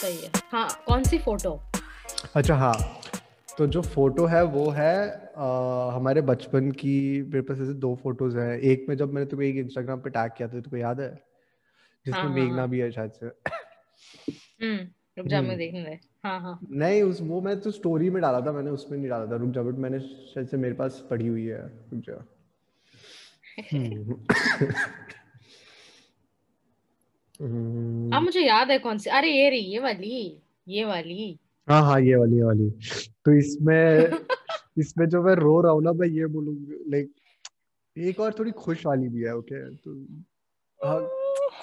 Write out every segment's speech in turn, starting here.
सही है। हाँ कौन सी फ़ोटो? अच्छा हाँ। तो जो फ़ोटो है वो है आ, हमारे बचपन की मेरे पास ऐसे दो फ़ोटोज़ हैं। एक में जब मैंने तुम्हें एक इंस्टाग्राम पे टैग किया था तुमको याद है? जिसमें हाँ हाँ मेघना हाँ। भी है शायद से। हम्म रुक जा मैं हम्म। देखने दे हाँ हाँ। नहीं उस वो मैं तो स्टोरी में डाला था मैंने उसमें नहीं डाला था। रुक जा बट मैंने शायद से मेरे पास पड़ी हुई है। रुक जा। हम्म, हाँ मुझे याद है कौन सी? अरे ये रही ये वाली ये वाली। हाँ हाँ ये वाली ये वाली। तो इसमें इसमें जो मैं रो रहा हूँ ना मैं ये बोलूँगा लाइक एक और थोड़ी खुश वाली भी है ओके तो हाँ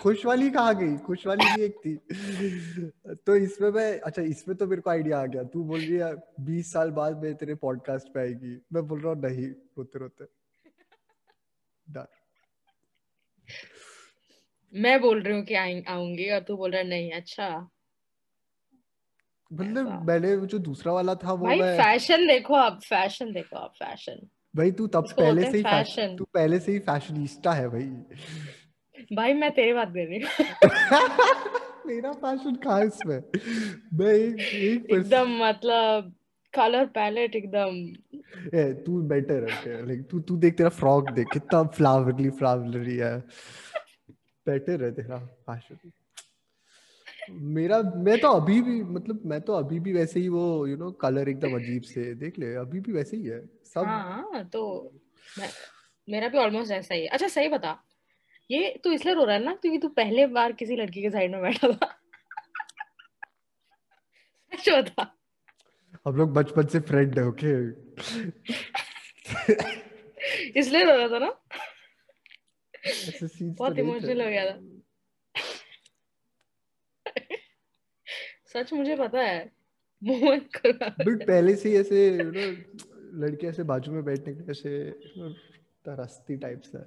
खुश वाली कहाँ गई? खुश वाली भी एक थी। तो इसमें मैं अच्छा इसमें तो मेरे को आइडिया आ गया। तू बोल रही है बीस साल बाद मैं तेरे पॉडकास्ट पे आएगी। मैं बोल रहा हूँ नहीं रोते रोते डर मैं बोल रही हूँ कि आऊँगी और तू बोल रहा है नहीं अच्छा। मतलब मैंने जो दूसरा वाला था वो भाई मैं फ़ैशन देखो आप फ़ैशन देखो आप फ़ैशन भाई तू तब पहले से हैं फ़ैशन फ़ैशन तू पहले से ही फैशनिस्टा है भाई। भाई मैं तेरी बात कर रही हूँ। मेरा फ़ैशन कहाँ इसमें? मैं एक एक एकदम मतलब कलर पैलेट एकदम। ए तू बेटर है लाइक तू तू देख तेरा फ्रॉक देख कितना फ्लावरली फ्लावरली है। बेटर है तेरा फ़ैशन मेरा मैं तो अभी भी मतलब मैं तो अभी भी वैसे ही वो you you know know, colour एकदम अजीब से देख ले अभी भी वैसे ही है सब। हाँ तो मैं मेरा भी ऑलमोस्ट ऐसा ही है। अच्छा सही बता ये तू इसलिए रो रहा है ना क्योंकि तू पहले बार किसी लड़की के साइड में बैठा था। सच बता। हम लोग बचपन से फ्रेंड है ओके इसलिए रो रहा था ना? बहुत इमोशनल हो गया था सच मुझे पता है मोहन बट पहले से ऐसे लड़के ऐसे बाजू में बैठने के ऐसे तरसती टाइप से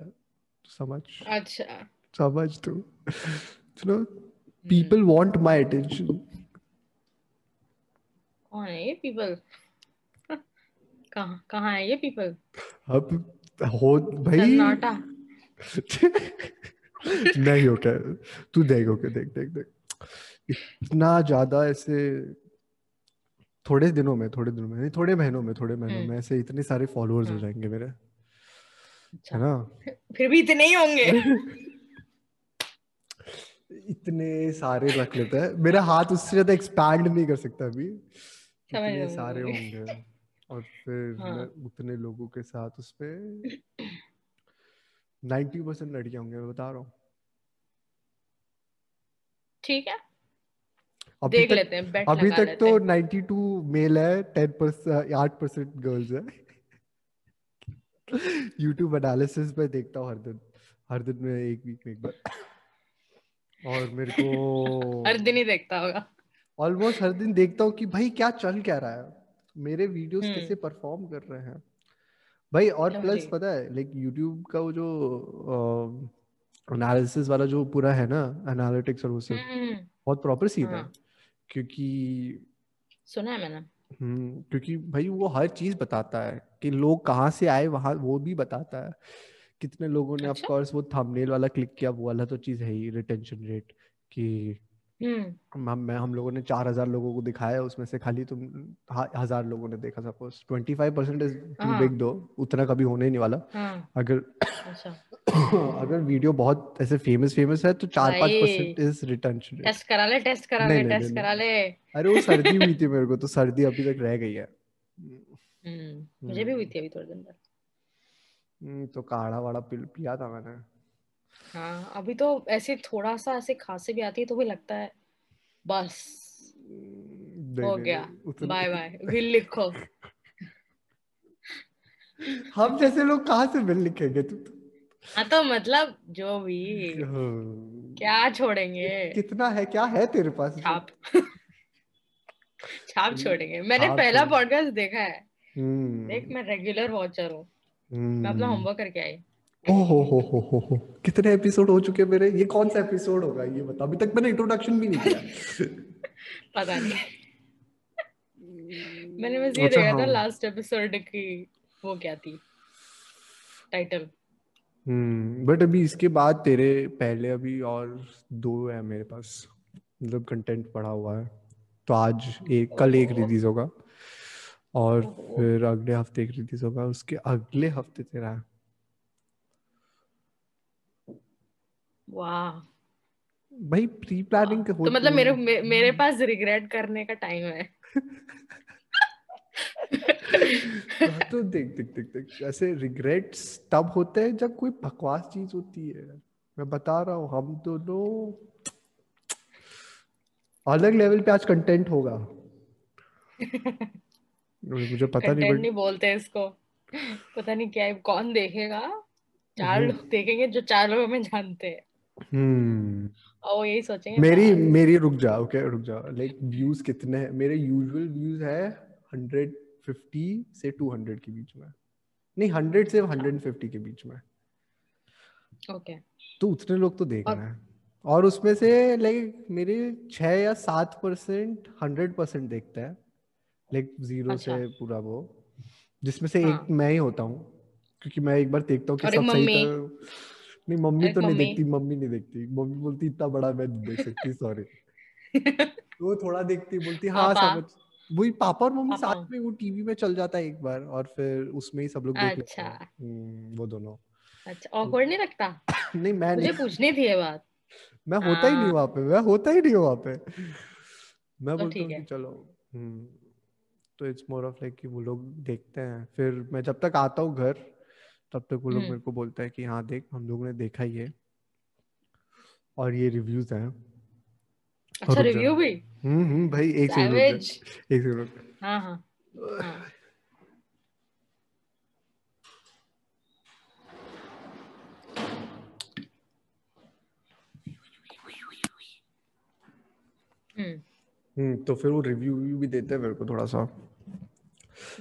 समझ अच्छा समझ तू you know people want my attention कौन है ये पीपल कहाँ कहाँ है ये पीपल अब हो भाई। सन्नाटा नहीं ओके तू देख ओके देख देख देख। इतना ज़्यादा ऐसे थोड़े दिनों में थोड़े दिनों में नहीं थोड़े महीनों में थोड़े महीनों हम्म। में ऐसे इतने सारे फॉलोअर्स हो हाँ। जाएँगे मेरे। है अच्छा ना? फिर भी इतने ही होंगे? इतने सारे रख लेता है। मेरा हाथ उससे ज़्यादा एक्सपैंड नहीं कर सकता अभी। इतने सारे होंगे। और फिर हाँ। उतने लोगों के साथ उस पे नाइन्टी परसेंट लड़कियाँ होंगे मैं बता रहा हूँ। ठीक है। अभी देख तक लेते हैं बेट अभी तक तो हैं। 92 मेल है 10 परसेंट आठ परसेंट गर्ल्स है। यूट्यूब एनालिसिस पे देखता हूँ हर दिन हर दिन में एक वीक में एक बार। और मेरे को हर दिन ही देखता होगा। ऑलमोस्ट हर दिन देखता हूँ कि भाई क्या चल क्या रहा है। मेरे वीडियोस हम्म। कैसे परफॉर्म कर रहे हैं। भाई और प्लस पता है लाइक यूट्यूब का वो जो एनालिसिस वाला जो पूरा है ना एनालिटिक्स और वो सब हम्म बहुत प्रॉपर सीन है। हाँ। क्योंकि सुना है मैंने। हम्म क्योंकि भाई वो हर चीज़ बताता है कि लोग कहाँ से आए वहाँ वो भी बताता है। कितने लोगों ने ऑफ़ अच्छा कोर्स वो थंबनेल वाला क्लिक किया वो वाला तो चीज़ है ही रिटेंशन रेट कि हम्म मैं हम लोगों ने चार हज़ार लोगों को दिखाया उसमें से खाली तुम हज़ार लोगों ने देखा suppose twenty five percent is too big दो उतना कभी होने ही नहीं वाला। हाँ। अगर अच्छा। अगर वीडियो बहुत ऐसे फ़ेमस फ़ेमस है तो चार पाँच percent is retention rate test करा ले टेस्ट करा ले टेस्ट करा ले। अरे वो सर्दी हुई थी मेरे को तो सर्दी अभी तक रह गई है। हम्म मुझे भी हुई हम्म थी अभी थोड़े दिन हम्म, तो काढ़ा वाड़ा पिया था मैंने। हाँ अभी तो ऐसे थोड़ा सा ऐसे खांसी भी आती है तो भी लगता है। बस। हम्म, हो गया। Bye bye. बिल लिखो। हम जैसे लोग कहाँ से बिल लिखेंगे? तू तू हाँ तो मतलब जो भी। हाँ, क्या छोड़ेंगे? कितना है क्या है तेरे पास? छाप। छाप छोड़ेंगे। मैंने पहला पॉडकास्ट देखा है। देख हम्म मैं रेगुलर वॉचर हूँ। मैं अपना हम्म। होमवर्क करके आई। ओ हो हो हो हो हो कितने एपिसोड हो चुके मेरे? ये कौन सा एपिसोड होगा? ये बता अभी तक मैंने इंट्रोडक्शन भी नहीं किया। पता नहीं। मैंने बस ये अच्छा देखा था हाँ। लास्ट एपिसोड की वो क्या थी? टाइटल हम्म बट अभी इसके बाद तेरे पहले अभी और दो है मेरे पास। मतलब कंटेंट पड़ा हुआ है। तो आज एक कल एक रिलीज़ होगा। और फिर अगले हफ़्ते एक रिलीज़ होगा। उसके अगले हफ़्ते तेरा है वाह। भाई प्री प्लानिंग तो मतलब मेरे मे, मेरे पास रिग्रेट करने का टाइम है। हाँ, तो देख देख देख देख ऐसे रिग्रेट्स तब होते हैं जब कोई बकवास चीज़ होती है। मैं बता रहा हूँ हम दोनों अलग लेवल पे आज कंटेंट होगा। मुझे पता नहीं बट नहीं बोलते इसको। पता नहीं क्या है कौन देखेगा? चार हम्म। लोग देखेंगे जो चार लोग हमें जानते हैं। हम्म। और वो यही सोचेंगे मेरी "वाह, मेरी रुक जा ओके रुक जा लाइक व्यूज़ कितने हैं? मेरे यूजुअल व्यूज़ है 150 से 200 के बीच में। नहीं 100 से 150 के बीच में। ओके। तो उतने लोग तो देख रहे हैं। और उसमें से लाइक मेरे छह या सात परसेंट हंड्रेड परसेंट देखते हैं। लाइक ज़ीरो अच्छा। से पूरा वो। जिसमें से हाँ। एक मैं ही होता हूँ। क्योंकि मैं एक बार देखता हूँ कि सब सही नहीं मम्मी तो नहीं देखती मम्मी नहीं देखती। मम्मी बोलती इतना बड़ा मैं देख सकती सॉरी वो थोड़ा देखती बोलती हाँ। समझ वही पापा और मम्मी साथ में वो टीवी में चल जाता है एक बार और फिर उसमें ही सब लोग देख लेते अच्छा। हैं। हम्म, वो दोनों। अच्छा ऑकवर्ड नहीं लगता? नहीं मैं मुझे पूछनी थी ये बात। मैं होता ही नहीं हाँ। वहाँ पे मैं होता ही नहीं वहाँ पे। मैं तो बोलता हूँ है। चलो हम्म तो इट्स मोर ऑफ़ लाइक कि वो लोग देखते हैं। फिर मैं जब तक आता हूँ घर तब तक वो लोग हम्म। मेरे को बोलते है कि हाँ देख हम लोगों ने देखा ही है। और ये रिव्यूज़ हैं। अच्छा रिव्यू भी? हम्म हम्म भाई एक सेकंड एक सेकंड हाँ हाँ। हाँ। हम्म। हम्म तो फिर वो रिव्यू भी देते हैं मेरे को थोड़ा सा।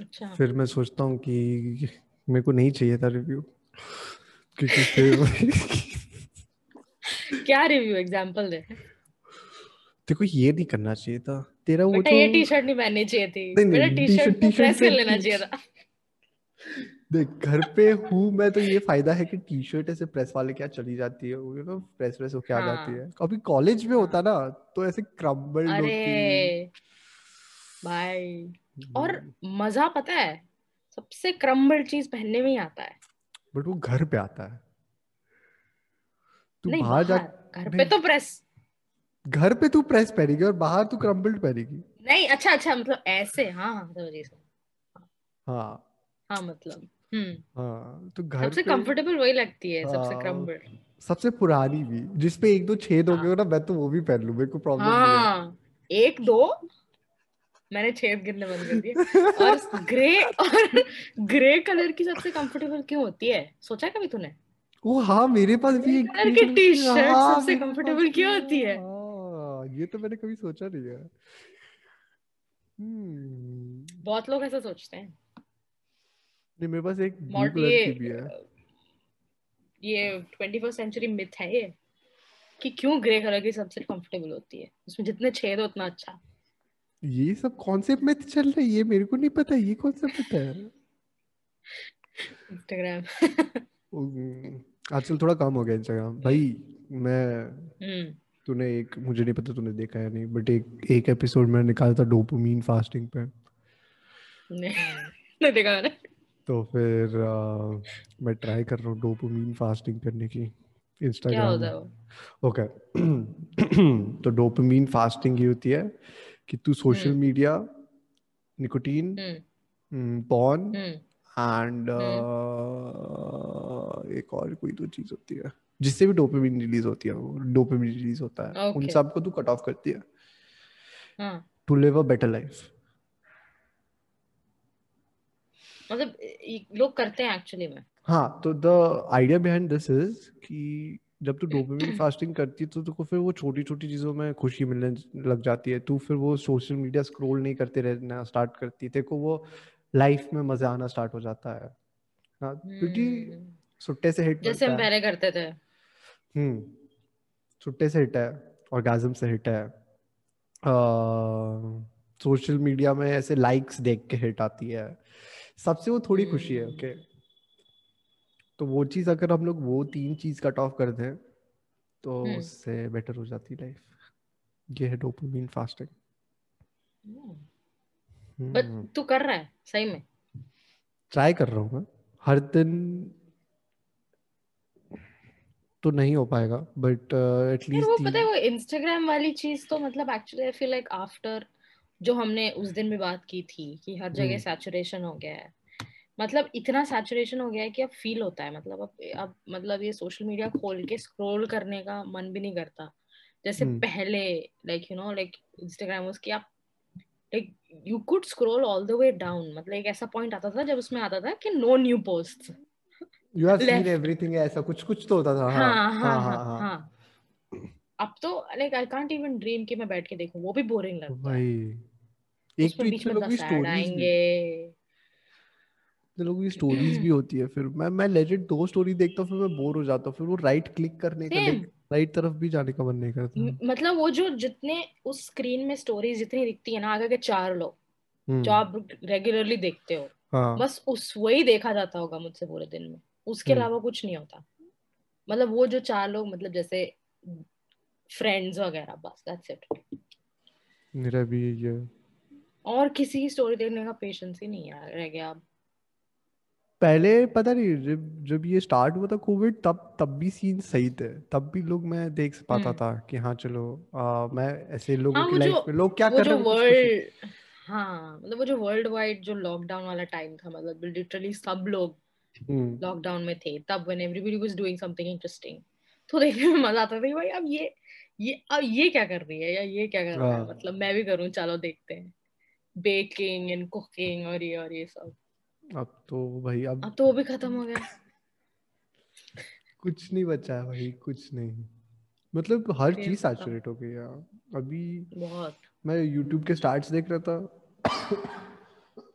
अच्छा। फिर मैं सोचता हूँ कि मेरे को नहीं चाहिए था रिव्यू क्योंकि क्या रिव्यू एग्जांपल दे। देखो ये नहीं करना चाहिए था। तेरा वो तो ये टी शर्ट नहीं पहननी चाहिए थी। बेटा टी-शर्ट को प्रेस कर लेना चाहिए था। देख घर पे हूँ मैं तो ये फ़ायदा है कि टी शर्ट ऐसे प्रेस वाले क्या चली जाती है वो ना प्रेस प्रेस होके आ जाती हाँ। है कभी कॉलेज में होता ना तो ऐसे क्रम्बल्ड होती। भाई। और हम्म। मज़ा पता है सबसे क्रम्बल चीज़ पहनने में ही आता है। बट वो घर पे आता है। तू बाहर जा घर पे तो प्रेस घर पे तू प्रेस पहनेगी और बाहर तू क्रम्बल्ड पहनेगी। नहीं अच्छा अच्छा मतलब ऐसे हाँ हाँ समझी। हाँ। हाँ मतलब हम्म। हाँ तो घर सबसे कंफर्टेबल वही लगती है सबसे हाँ। क्रम्बल सबसे पुरानी भी जिसपे एक दो छेद हो हाँ। गए हो। ना मैं तो वो भी पहन लूँ मेरे को प्रॉब्लम नहीं है। हाँ एक दो मैंने छेद गिनने बंद कर दिए। और ग्रे और ग्रे कलर की सबसे कंफर्टेबल क्यों होती है? सोचा कभी तूने? ओ हाँ मेरे पास भी एक कलर की टी-शर्ट हाँ, सबसे पास comfortable भी क्यों होती है? हाँ ये तो मैंने कभी सोचा नहीं है। हम्म। बहुत लोग ऐसा सोचते हैं। नहीं मेरे पास एक ब्लू कलर की भी है। ये ट्वेंटी फ़र्स्ट सेंचुरी मिथ है ये कि क्यों ग्रे कलर की सबसे कंफर्टेबल होती है? उसमें जितने छेद हो उतना अच्छा। ये सब कॉन्सेप्ट में चल रहा है ये मेरे को नहीं पता ये कौन सा पता है? इंस्टाग्राम हम्म, आजकल थोड़ा कम हो गया इंस्टाग्राम भाई मैं हम्म। तूने एक मुझे नहीं पता तूने देखा है नहीं बट एक एक एपिसोड में निकाला था डोपामीन फास्टिंग पे। नहीं नहीं देखा मैंने। तो फिर आ, मैं ट्राई कर रहा हूँ डोपामीन फास्टिंग करने की इंस्टाग्राम है ओके तो डोपामीन फास्टिंग ये होती है कि तू social hmm. Media nicotine hmm. Hmm and एक और कोई तो चीज़ होती है जिससे भी डोपामीन रिलीज़ होती है वो डोपामीन रिलीज़ होता है। उन सबको तू कट ऑफ़ करती है। हाँ। To live a better life मतलब लोग करते हैं एक्चुअली में। हाँ तो the idea behind this is कि जब तू डोपामिन फास्टिंग करती है तो तुमको फिर वो छोटी छोटी चीज़ों में खुशी मिलने लग जाती है। तू फिर वो सोशल मीडिया स्क्रॉल नहीं करते रहना स्टार्ट करती है। को वो लाइफ में मज़ा आना स्टार्ट हो जाता है। हाँ क्योंकि हम्म, सुट्टे से हिट जैसे हम पहले करते थे। हम्म सुट्टे से हिट है ऑर्गेजम से हिट है। सोशल मीडिया में ऐसे लाइक्स देख के हिट आती है। सबसे वो थोड़ी खुशी है। ओके तो वो चीज़ अगर हम लोग वो तीन चीज़ कट ऑफ़ कर दें तो हम्म। उससे बेटर हो जाती लाइफ ये है डोपामिन फास्टिंग बट तू कर रहा है सही में? ट्राई कर रहा हूँ मैं। हर दिन तो नहीं हो पाएगा बट एटलीस्ट वो पता है वो इंस्टाग्राम वाली चीज़ तो मतलब actually I feel like after जो हमने उस दिन भी बात की थी कि हर जगह सैचुरेशन हो गया है मतलब इतना सैचुरेशन हो गया है कि अब फील होता है मतलब अब अब मतलब ये सोशल मीडिया खोल के स्क्रॉल करने का मन भी नहीं करता। जैसे hmm. पहले like you know like Instagram उसकी आप like you could scroll all the way down मतलब एक ऐसा पॉइंट आता था जब उसमें आता था कि no new post you have seen everything ऐसा कुछ कुछ तो होता था हाँ हाँ हाँ, हाँ, हाँ, हाँ अब तो like I can't even dream कि मैं बैठ के देखूँ वो भी बोरिंग लगता है। भाई एक तो बीच में लोग भी स्टोरीज आएँगे। लोगों की स्टोरीज भी होती है फिर। मैं मैं लेजिट दो स्टोरी देखता हूँ फिर मैं बोर हो जाता हूँ। फिर वो राइट क्लिक करने का राइट तरफ़ भी जाने का मन नहीं करता। मतलब वो जो जितने उस स्क्रीन में स्टोरीज जितनी दिखती है ना आगे के चार लोग जो हम्म आप रेगुलरली देखते हो हाँ। बस उस वही देखा जाता होगा मुझसे पूरे दिन में। उसके हम्म। अलावा कुछ नहीं होता। मतलब वो जो चार लोग मतलब जैसे फ्रेंड्स वगैरह बस दैट्स इट मेरा भी है। और किसी की स्टोरी देखने का पेशेंस ही नहीं रह गया अब। पहले पता नहीं जब जब ये स्टार्ट हुआ था कोविड तब तब भी सीन सही थे। तब भी लोग मैं देख पाता हम्म। था कि हाँ चलो आ, मैं ऐसे लोगों हाँ की लाइफ में लोग क्या कर रहे हैं वर्ल्ड हाँ मतलब वो जो वर्ल्ड वाइड जो लॉकडाउन वाला टाइम था मतलब लिटरली सब लोग हम्म। लॉकडाउन में थे। तब when everybody was doing something interesting तो देखने में मज़ा आता था भाई अब ये ये अब ये क्या कर रही है या ये क्या कर रहा है? हाँ। मतलब मैं भी करूँ चलो देखते हैं। बेकिंग एंड कुकिंग और ये और ये सब। अब तो भाई अब अब तो वो भी खत्म हो गया। कुछ नहीं बचा है भाई कुछ नहीं। मतलब हर चीज़ सैचुरेट हो गई यार। अभी बहुत। मैं यूट्यूब के स्टार्ट्स देख रहा था।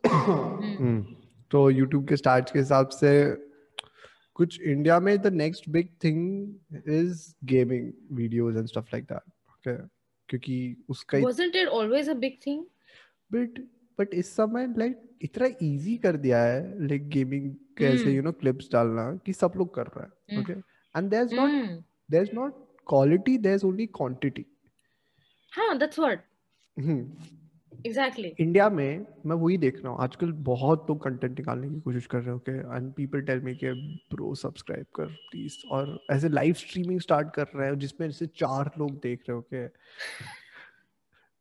हम्म। हम्म, तो यूट्यूब के स्टार्ट्स के हिसाब से कुछ इंडिया में the next big thing is gaming videos and stuff like that okay क्योंकि उसका wasn't it always a big thing? But but इस समय लाइक इतना इजी कर दिया है लाइक गेमिंग कैसे हम्म। यू नो क्लिप्स डालना कि सब लोग कर रहे हैं हम्म। Okay and there is not hmm. There is not quality there is only quantity हाँ that's what. exactly. इंडिया में मैं वही देख रहा हूँ आजकल बहुत लोग कंटेंट निकालने की कोशिश कर रहे हो okay and people tell me के ब्रो सब्सक्राइब कर प्लीज़ और ऐसे लाइव स्ट्रीमिंग स्टार्ट कर रहे हैं जिसमें ऐसे चार लोग देख रहे हो ओके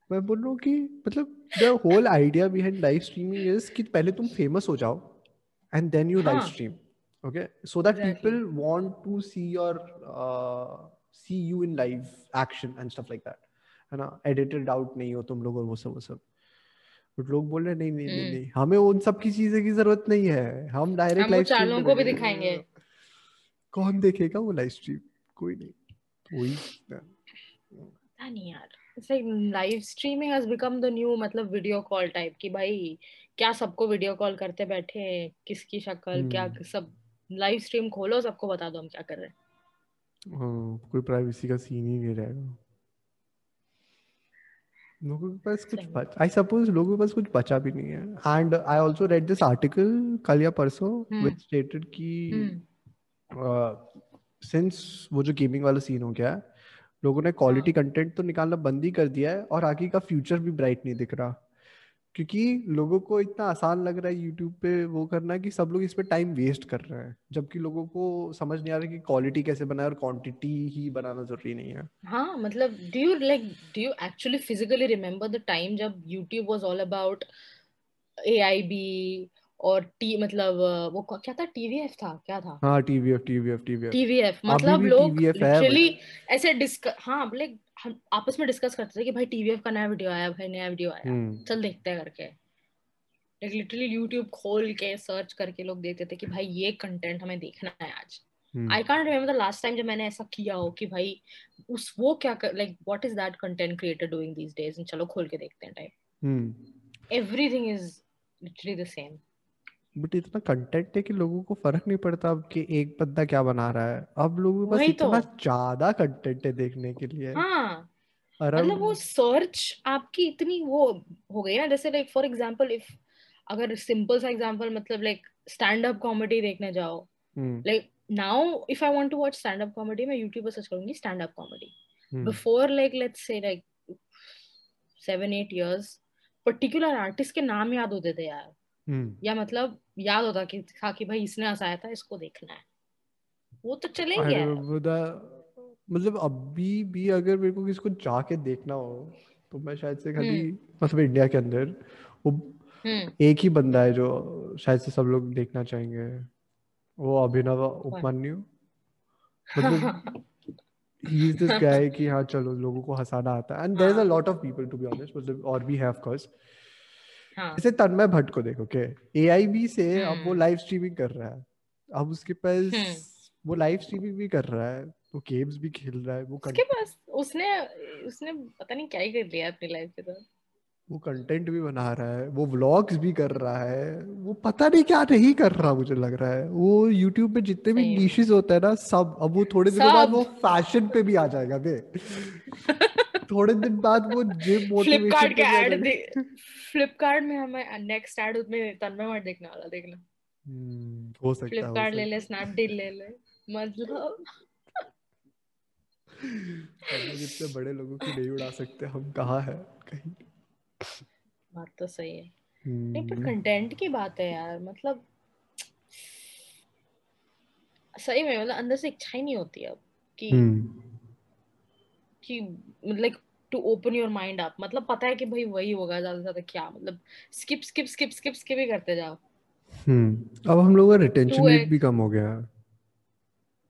मैं बोल रहा हूँ कि मतलब the whole idea behind live streaming is कि पहले तुम फ़ेमस हो जाओ एंड देन यू लाइव हाँ। Stream okay so that exactly. People want to see your see you in live action and stuff like that है ना? Edited out नहीं हो तुम लोग और वो सब वो सब। बट लोग बोल रहे नहीं नहीं नहीं हम्म। नहीं हमें उन सब की चीज़ें की ज़रूरत नहीं है। हम डायरेक्ट लाइव स्ट्रीम को भी दिखाएँगे। कौन देखेगा वो लाइव स्ट्रीम कोई नहीं। पता नहीं यार। It's like live streaming has become the new मतलब वीडियो कॉल टाइप की भाई क्या सबको वीडियो कॉल करते बैठे हैं? किसकी शक्ल क्या हम्म। सब लाइव स्ट्रीम खोलो सबको बता दो हम क्या कर रहे हैं। हाँ कोई प्राइवेसी का सीन ही नहीं रहेगा लोगों के पास कुछ बच आई सपोज़ लोगों के पास कुछ बचा भी नहीं है। And I also read this article कल या परसों हम्म। विच स्टेटेड कि हम्म। सिंस वो जो गेमिंग वाला सीन हो गया है लोगों ने क्वालिटी हाँ। कंटेंट तो निकालना बंद ही कर दिया है और आगे का फ्यूचर भी ब्राइट नहीं दिख रहा। क्योंकि लोगों को इतना आसान लग रहा है यूट्यूब पे वो करना कि सब लोग इस पे टाइम वेस्ट कर रहे हैं जबकि लोगों को समझ नहीं आ रहा कि क्वालिटी कैसे बनाए और क्वांटिटी ही बनाना ज़रूरी नहीं है। हाँ मतलब do you like do you actually physically remember the time जब YouTube was all about AIB और टी मतलब वो क्या था? TVF था क्या था? हाँ टीवीएफ टीवीएफ टीवीएफ अभी मतलब लोग टीवीएफ लिटरली ऐसे डिस्कस हाँ लाइक हम आपस में डिस्कस करते थे कि भाई TVF का नया वीडियो आया भाई नया वीडियो आया। हम्म। चल देखते हैं करके। लाइक लिटरली YouTube खोल के सर्च करके लोग देखते थे कि भाई ये कंटेंट हमें देखना है आज। I can't remember the last time जब मैंने ऐसा किया हो कि भाई उस वो क्या like what is that content creator doing these days चलो खोल के देखते हैं type everything is literally the same but इतना कंटेंट है कि लोगों को फ़र्क नहीं पड़ता अब कि एक बंदा क्या बना रहा है। अब लोगों के पास वही तो। इतना ज़्यादा कंटेंट है देखने के लिए। हाँ। मतलब वो सर्च आपकी इतनी वो हो गई ना जैसे लाइक फॉर एग्जांपल इफ़ अगर सिंपल सा एग्जांपल मतलब लाइक स्टैंड अप कॉमेडी देखने जाओ। Like now if I want to watch stand up comedy मैं यूट्यूब पर सर्च करूँगी स्टैंड अप कॉमेडी before like let's say like seven eight years particular artist के नाम याद होते थे यार। हम्म। या मतलब याद होता कि था कि भाई इसने हंसाया था इसको देखना है। वो तो चले गया। है मतलब अभी भी अगर मेरे को किसी को जाके देखना हो तो मैं शायद से खाली मतलब इंडिया के अंदर वो हम्म। एक ही बंदा है जो शायद से सब लोग देखना चाहेंगे। वो अभिनव उपमन्यु। मतलब ही इज़ दिस गाय कि हाँ चलो लोगों को हंसाना आता है। एंड देयर इज़ अ हाँ। Lot of people to be honest मतलब और भी है ऑफ़ कोर्स हाँ। जैसे तन्मय भट्ट को देखो के एआईबी से अब वो हम्म। लाइव स्ट्रीमिंग कर रहा है। अब उसके पास हम्म। वो लाइव स्ट्रीमिंग भी कर रहा है वो गेम्स भी खेल रहा है वो उसके पास उसने उसने पता नहीं क्या ही कर लिया अपनी लाइफ के साथ वो कंटेंट भी बना रहा है वो व्लॉग्स भी कर रहा है वो पता नहीं क्या नहीं कर रहा मुझे लग रहा है। वो यूट्यूब पे जितने भी सही होते निशेस होता है ना सब अब वो थोड़े दिनों बाद वो फ़ैशन पे भी आ जाएगा बे थोड़े दिन बाद वो जिम मोटिवेशन फ्लिपकार्ट का एड फ्लिपकार्ट में हमें नेक्स्ट एड उसमें तन्मय मत देखने वाला देखना हम्म, हो सकता है फ्लिपकार्ट ले ले स्नैपडील ले ले मतलब। इतने बड़े लोगों की नहीं उड़ा सकते हम कहाँ है कहीं। बात तो सही है। नहीं पर हम्म, कंटेंट की बात है यार मतलब। सही में मतलब अंदर से इच्छा ही नहीं होती अब कि हम्म, कि like to open your mind up मतलब पता है कि भाई वही होगा ज़्यादा से ज़्यादा क्या मतलब skip skip skip skip skip ही करते जाओ हम्म अब हम लोग का रिटेंशन रेट भी कम हो गया है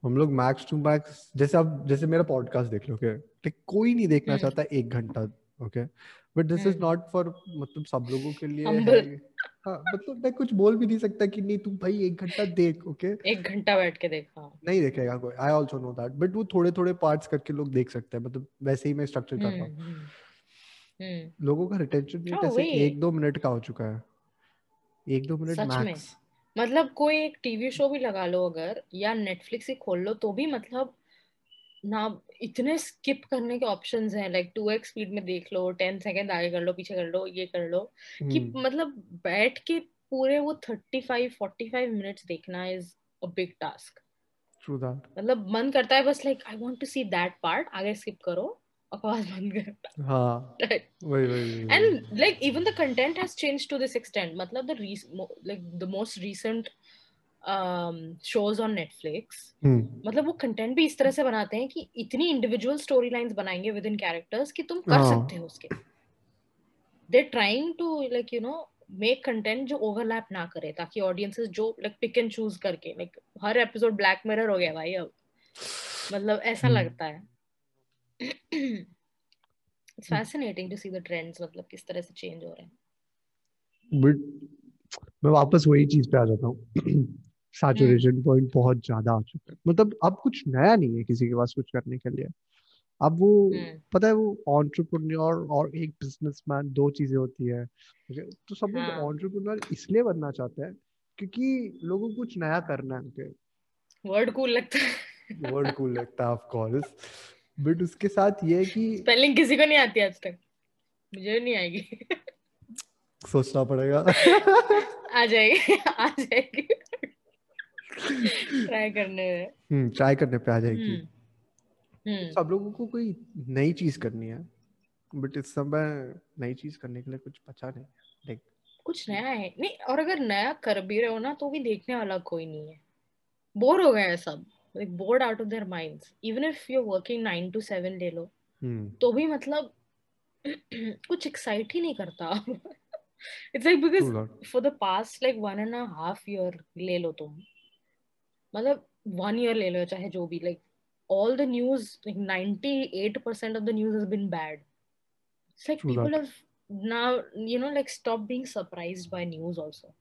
हम लोग मैक्स टू मैक्स जैसे अब जैसे मेरा पॉडकास्ट देख लो ओके okay? कोई नहीं देखना हम्म। चाहता एक घंटा okay but this is hmm. Not for मतलब सब लोगों के लिए हाँ मतलब मैं कुछ बोल भी नहीं सकता कि नहीं तू भाई एक घंटा देख ओके okay? एक घंटा बैठ के देखा नहीं देखेगा कोई। I also know that but वो थोड़े थोड़े पार्ट्स करके लोग देख सकते हैं मतलब वैसे ही मैं स्ट्रक्चर कर रहा हूँ। हम्म हम्म लोगों का रिटेंशन रेट हाँ, ऐसे एक दो मिनट का हो चुका है। एक दो मिनट मैक्स मतलब कोई एक टीवी शो भी लगा लो अगर या नेटफ्लिक्स ही खोल लो तो भी मतलब ना इतने स्किप करने के ऑप्शंस हैं लाइक टू एक्स स्पीड में देख लो टेन सेकंड आगे कर लो पीछे कर लो ये कर लो कि हम्म, मतलब बैठ के पूरे वो thirty five forty five minutes देखना इज़ अ बिग टास्क मतलब मन करता है बस like I want to see that part आगे स्किप करो आवाज़ बंद कर हाँ। वही वही वही वही। and like even the content has changed to this extent. matlab the re- mo- um on netflix. हम्म मतलब वो कंटेंट भी इस तरह से बनाते हैं कि इतनी इंडिविजुअल स्टोरी लाइंस बनाएँगे विद इन कैरेक्टर्स कि तुम कर हाँ। सकते हो उसके। They trying to like you know make content जो ओवरलैप ना करे ताकि ऑडियंसेस जो लाइक पिक एंड चूज़ करके लाइक हर एपिसोड ब्लैक मिरर हो गया भाई अब। मतलब ऐसा हम्म। लगता है। It's fascinating to see the trends मतलब किस तरह से चेंज हो रहे हैं। बट मैं वापस वही चीज़ पे आ जाता हूँ। सैचुरेशन पॉइंट बहुत ज़्यादा आ चुका है। मतलब अब कुछ नया नहीं है किसी के पास कुछ करने के लिए। अब वो हम्म। पता है वो ऑन्टरप्रन्योर और एक बिजनेसमैन दो चीज़ें होती है। तो सब लोग हाँ। ऑन्टरप्रन्योर इसलिए बनना चाहते हैं क्योंकि लोगों को कुछ नया करना है उनके। वर्ड कूल लगता है। वर्ड कूल लगता है ऑफ़ कोर्स बट उसके साथ ये है कि स्पेलिंग किसी को नहीं आती आज तक। मुझे नहीं आएगी। सोचना पड़ेगा। आ जाएगी आ जाएगी। ट्राई करने। हम्म ट्राई करने पे आ जाएगी। हम्म हम्म। सब लोगों को कोई नई चीज़ करनी है बट इस समय नई चीज़ करने के लिए कुछ बचा नहीं लाइक कुछ नया है। नहीं और अगर नया कर भी रहे हो ना तो भी देखने वाला कोई नहीं है। बोर हो गए हैं सब। Like bored out of their minds even if you working nine to seven ले लो हम्म। तो भी मतलब कुछ एक्साइट ही नहीं करता। It's like because for the past like one and half year ले लो तुम। मतलब वन ईयर ले लो चाहे जो भी like all the news like 98% of the news has been bad it's like True people that. have now you know like stopped being surprised by news also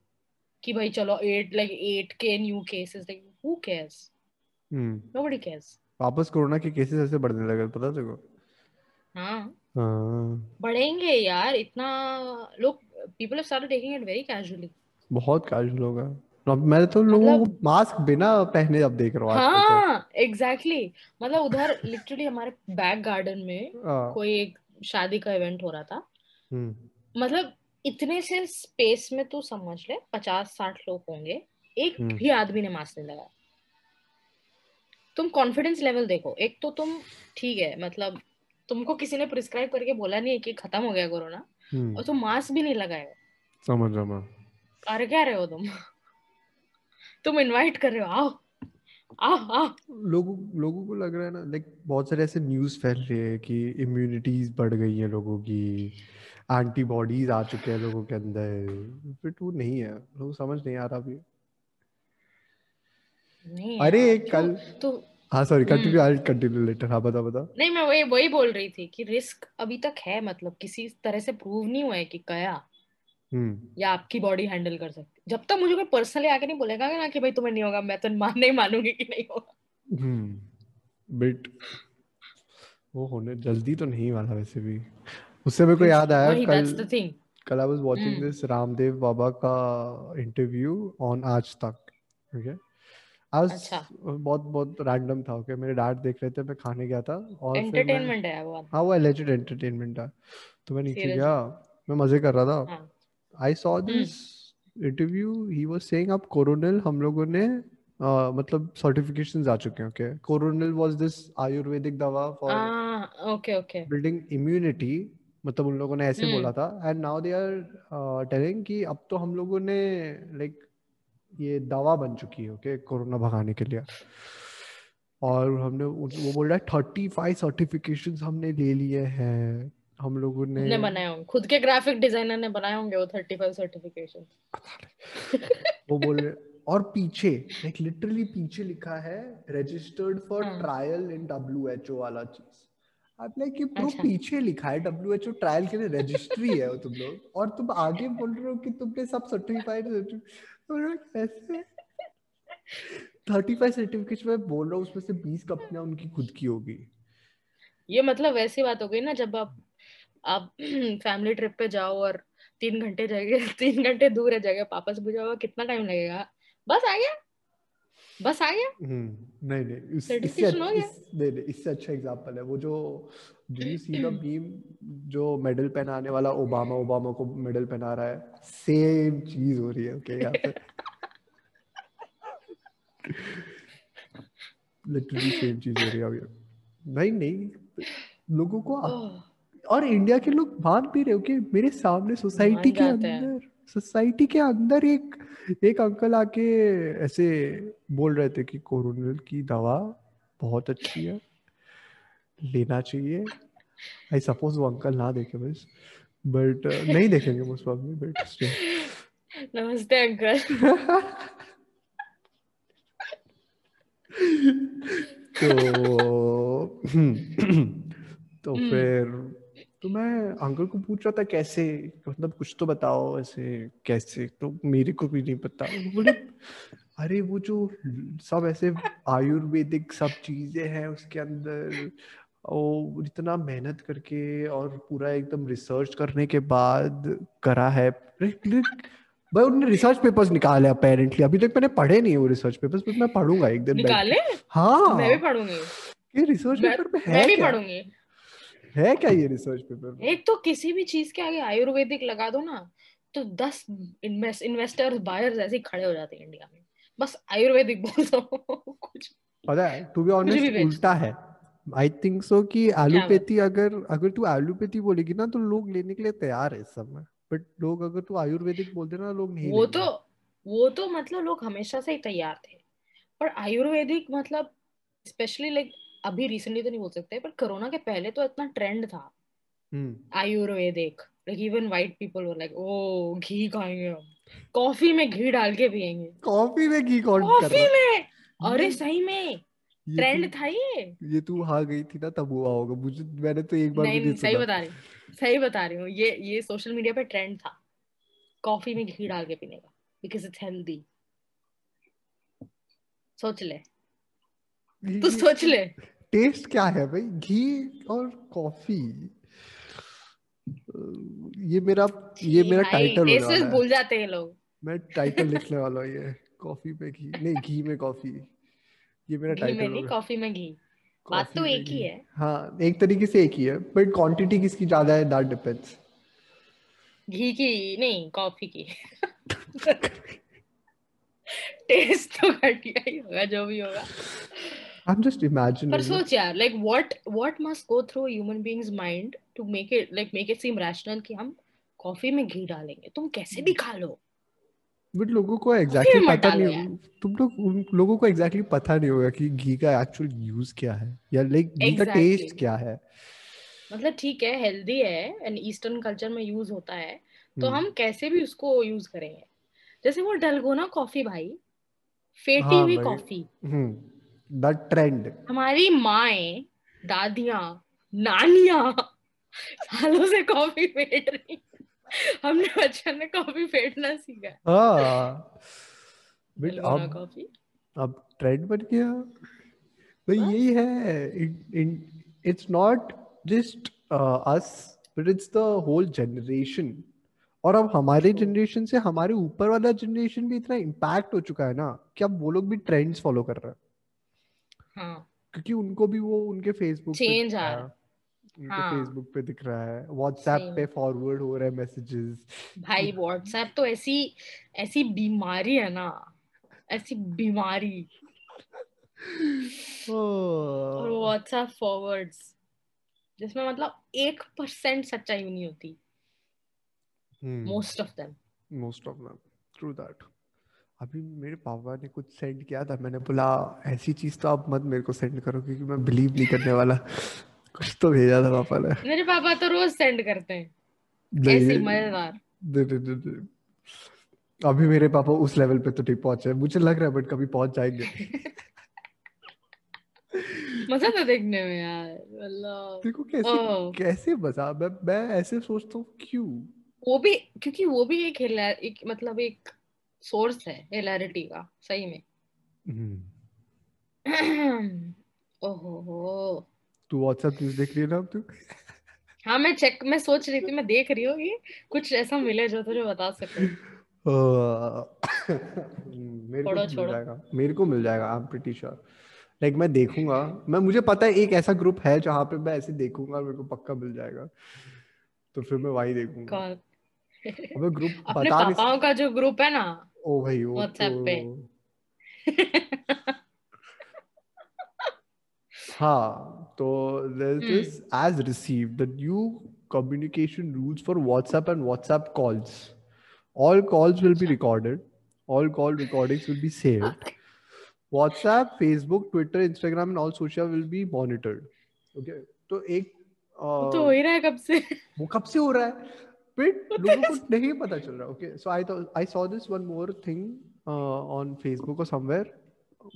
कि भाई चलो 8 like 8k new cases like who cares hmm nobody cares वापस corona के cases ऐसे बढ़ने लगे पता तेरे को हाँ हाँ बढ़ेंगे यार इतना लोग people have started taking it very casually बहुत कैजुअल होगा मैं तो लोगों को मतलब- मास्क बिना पहने अब देख रहा हूँ तो। हाँ एग्जैक्टली exactly. मतलब उधर लिटरली हमारे बैक गार्डन में हाँ, कोई एक शादी का इवेंट हो रहा था। हम्म। मतलब इतने से स्पेस में तू समझ ले पचास साठ लोग होंगे एक हम्म। भी आदमी ने मास्क नहीं लगाया। तुम कॉन्फिडेंस लेवल देखो। एक तो तुम ठीक है मतलब तुमको किसी ने प्रिस्क्राइब करके बोला नहीं है कि खत्म हो गया कोरोना हम्म। और तुम मास्क भी नहीं लगाए समझ रहा कर क्या रहे हो तुम? तुम इनवाइट कर रहे हो आओ। लोगों लोगों को लग रहा है ना लाइक बहुत सारे ऐसे न्यूज़ फैल रहे हैं कि इम्यूनिटीज बढ़ गई है लोगों की एंटीबॉडीज आ चुके हैं लोगों के अंदर बट वो नहीं है लोग समझ नहीं आ रहा अभी। अरे कल तो हाँ sorry continue I continue later हाँ बता बता। नहीं मैं वही वही बोल रही थी कि रिस्क अभी तक है मतलब किसी तरह से प्रूव नहीं हुआ है कि गया हम्म। या आपकी बॉडी हैंडल कर सकती जब तक मुझे कोई पर्सनली आके नहीं बोलेगा ना कि भाई तुम्हें नहीं होगा मैं तो मान नहीं मानूँगी कि नहीं होगा। हम्म बट वो होने जल्दी तो नहीं वाला वैसे भी। उससे मेरे को याद आया वही कल कल I was watching this Ramdev Baba का इंटरव्यू ऑन आज तक ओके आज अच्छा। बहुत बहुत रैंडम था ओके मेरे डैड देख रहे थे मैं खाने गया था और एंटरटेनमेंट है वो हाँ वो एलिजिड एंटरटेनमेंट था तो मैं नीचे गया मैं मज़े कर रहा था। हाँ। I saw this interview he was saying अब कोरोनल हम लोगों ने मतलब सर्टिफिकेशंस आ चुके हैं okay Coronil was this ayurvedic दवा for okay okay building immunity मतलब उन लोगों ने ऐसे बोला हम्म। था and now they are telling कि अब तो हम लोगों ने लाइक ये दवा बन चुकी है ओके कोरोना भगाने के लिए। और हमने वो बोल रहा है थर्टी फाइव सर्टिफिकेशंस हमने ले लिए हैं। हम लोगों ने उसने बनाए होंगे। खुद के ग्राफिक डिज़ाइनर ने बनाए होंगे वो 35 सर्टिफिकेशन वो बोल रहे और पीछे लाइक लिटरली पीछे लिखा है registered for trial in W H O वाला चीज़। आप लाइक कि ब्रो अच्छा। पीछे लिखा है डब्ल्यू एच ओ ट्रायल के लिए रजिस्ट्री है वो तुम लोग। और तुम आगे बोल रहे हो कि तुमने सब सर्टिफाइड कैसे थर्टी फाइव सर्टिफिकेट में बोल रहा हूँ उसमें से बीस कंपनियाँ उनकी खुद की होगी। ये मतलब वैसी बात हो गई ना जब आप आप फैमिली ट्रिप पे जाओ और तीन घंटे जगह तीन घंटे दूर है जगह वापस भी जाओ कितना टाइम लगेगा? बस आ गया। बस आ गया। हम्म नहीं नहीं इस, इससे हो गया। इस, नहीं नहीं इससे अच्छा एग्जांपल है वो जो do you see the meme जो मेडल पहनाने वाला ओबामा ओबामा को मेडल पहना रहा है? सेम चीज़ हो रही है ओके यहाँ पे। लिटरली सेम चीज़ हो रही है अभी। नहीं नहीं लोगों को और इंडिया के लोग मान भी रहे हो कि मेरे सामने सोसाइटी के अंदर सोसाइटी के अंदर एक एक अंकल आके ऐसे बोल रहे थे कि कोरोनल की दवा बहुत अच्छी है लेना चाहिए। आई सपोज़ वो अंकल ना देखे बस बट नहीं देखेंगे most probably but namaste uncle तो तो हम्म। फिर तो मैं अंकल को पूछ रहा था कैसे मतलब कुछ तो बताओ ऐसे कैसे तो मेरे को भी नहीं पता। बोले अरे वो जो सब ऐसे आयुर्वेदिक सब चीज़ें हैं उसके अंदर वो इतना मेहनत करके और पूरा एकदम रिसर्च करने के बाद करा है। भाई उन्होंने रिसर्च पेपर्स निकाले अपेरेंटली अभी तक मैंने पढ़े नहीं वो रिसर्च पेपर्स बट मैं पढ़ूँगा एक दिन निकाले? हाँ। मैं भी पढ़ूँगी। ये रिसर्च पेपर में है मैं भी क्या? पढ़ूँगी। है क्या ये रिसर्च पेपर एक तो किसी भी चीज़ के आगे आयुर्वेदिक लगा दो ना तो दस इन्वेस्टर्स बायर्स ऐसे खड़े हो जाते हैं इंडिया में। बस आयुर्वेदिक बोल दो कुछ पता है टू बी ऑनेस्ट उल्टा है। आई थिंक सो कि एलोपैथी अगर अगर तू एलोपैथी बोलेगी ना तो लोग लेने के लिए तैयार है इस समय बट लोग अगर तू आयुर्वेदिक बोल देना लोग नहीं वो तो वो तो मतलब लोग हमेशा से ही तैयार थे। पर आयुर्वेदिक मतलब स्पेशली लाइक अभी रिसेंटली तो नहीं बोल सकते पर कोरोना के पहले तो इतना ट्रेंड था। हम्म। Ayurvedic like even white people were like oh ghee खाएँगे हम। कॉफ़ी में घी डाल के पियेंगे। कॉफ़ी में घी कौन कॉफ़ी में? अरे सही में। ट्रेंड था ये। ये तू वहाँ गई थी ना तब हुआ होगा। मुझे मैंने तो एक बार नहीं नहीं सही बता रही हूँ सही बता रही हूँ। ये ये सोशल मीडिया पे ट्रेंड था कॉफ़ी में घी डाल के पीने का बिकॉज़ इट्स हेल्दी सोच ले। तू सोच ले। टेस्ट क्या है भाई? घी और कॉफ़ी ये मेरा ये मेरा टाइटल होने टेस्ट वाला है। भूल जाते हैं लोग। मैं टाइटल लिखने वाला हूँ ये। कॉफ़ी पे घी नहीं घी में कॉफ़ी ये मेरा घी में टाइटल नहीं होगा कॉफ़ी में घी। बात तो एक ही है। हाँ एक तरीके से एक ही है बट क्वांटिटी किसकी ज़्यादा है? दैट डिपेंड्स घी की नहीं कॉफ़ी की। टेस्ट तो घटिया ही होगा जो भी होगा। आई एम जस्ट पर इमेजिनिंग सोच यार like what what must go through human beings mind to make it like make it seem rational कि हम कॉफ़ी में घी डालेंगे? तुम कैसे भी खा लो। बट लोगों को एग्जैक्टली मत पता नहीं तुम लोग उन लोगों को एग्जैक्टली पता नहीं होगा कि घी का एक्चुअल यूज़ क्या है। या लाइक घी का टेस्ट क्या है। मतलब ठीक है हेल्दी है एंड ईस्टर्न कल्चर में यूज़ होता है। तो हम्म, हम कैसे भी उसको यूज़ करेंगे। जैसे वो डलगोना कॉफ़ी भाई फेटी हाँ हुई कॉफ़ी हम्म। द ट्रेंड हमारी माए दादियाँ नानियाँ सालों से कॉफ़ी फेंट रही हमने बचपन में कॉफ़ी फेंटना सीखा है। हाँ। बट अब कॉफ़ी अब ट्रेंड बन गया। भाई यही है। It's not just us but it's the whole generation और अब हमारे. जनरेशन से हमारे ऊपर वाला जनरेशन भी इतना इम्पैक्ट हो चुका है ना कि अब वो लोग भी ट्रेंड्स फॉलो कर रहे हैं। हाँ। क्योंकि उनको भी वो उनके फेसबुक चेंज आ रहा है। उनके हाँ। फेसबुक पे दिख रहा है। व्हाट्सएप पे फॉरवर्ड हो रहे हैं मैसेजेस भाई व्हाट्सएप तो ऐसी ऐसी बीमारी है ना। ऐसी बीमारी। और व्हाट्सएप फॉरवर्ड्स जिसमें मतलब एक परसेंट सच्चाई नहीं होती। Most of them most of them true that अभी मेरे पापा ने कुछ सेंड किया था मैंने बोला ऐसी चीज़ तो आप मत मेरे को सेंड करो क्योंकि मैं बिलीव नहीं करने वाला। कुछ तो भेजा था पापा ने। मेरे पापा तो रोज सेंड करते हैं। ऐसे मज़ेदार। नहीं, नहीं, नहीं। अभी मेरे पापा उस लेवल पे तो नहीं पहुँचे मुझे लग रहा है बट कभी पहुँच जाएँगे मज़ा था देखने में यार मतलब देखो कैसे ओह। कैसे मज़ा मैं मैं ऐसे सोचता हूँ क्यों? वो भी क्योंकि वो भी एक हिला एक मतलब एक सोर्स है हिलारिटी का सही में। हम्म, ओहो हो। तू व्हाट्सएप न्यूज़ देख रही है ना अब तू? हाँ मैं चेक मैं सोच रही थी मैं देख रही हूँ कि कुछ ऐसा मिले जो तुझे बता सके। मेरे को मिल जाएगा मेरे को मिल जाएगा I am pretty sure like मैं देखूँगा मैं मुझे पता है एक ऐसा ग्रुप है जहाँ पे मैं ऐसे देखूँगा मेरे को पक्का मिल जाएगा। तो फिर मैं वही देखूँगा। अबे ग्रुप अपने पापाओं का जो ग्रुप है ना ओ भाई वो व्हाट्सएप पे तो हाँ तो हम्म this as received the new communication rules for WhatsApp and WhatsApp calls. All calls will be अच्छा recorded. All call recordings will be saved. WhatsApp, Facebook, Twitter, Instagram and all social will be monitored. Okay. तो एक तो हो ही रहा है कब से वो कब से हो रहा है बट लोगों को नहीं पता चल रहा okay so I I saw this one more thing on Facebook और समवेयर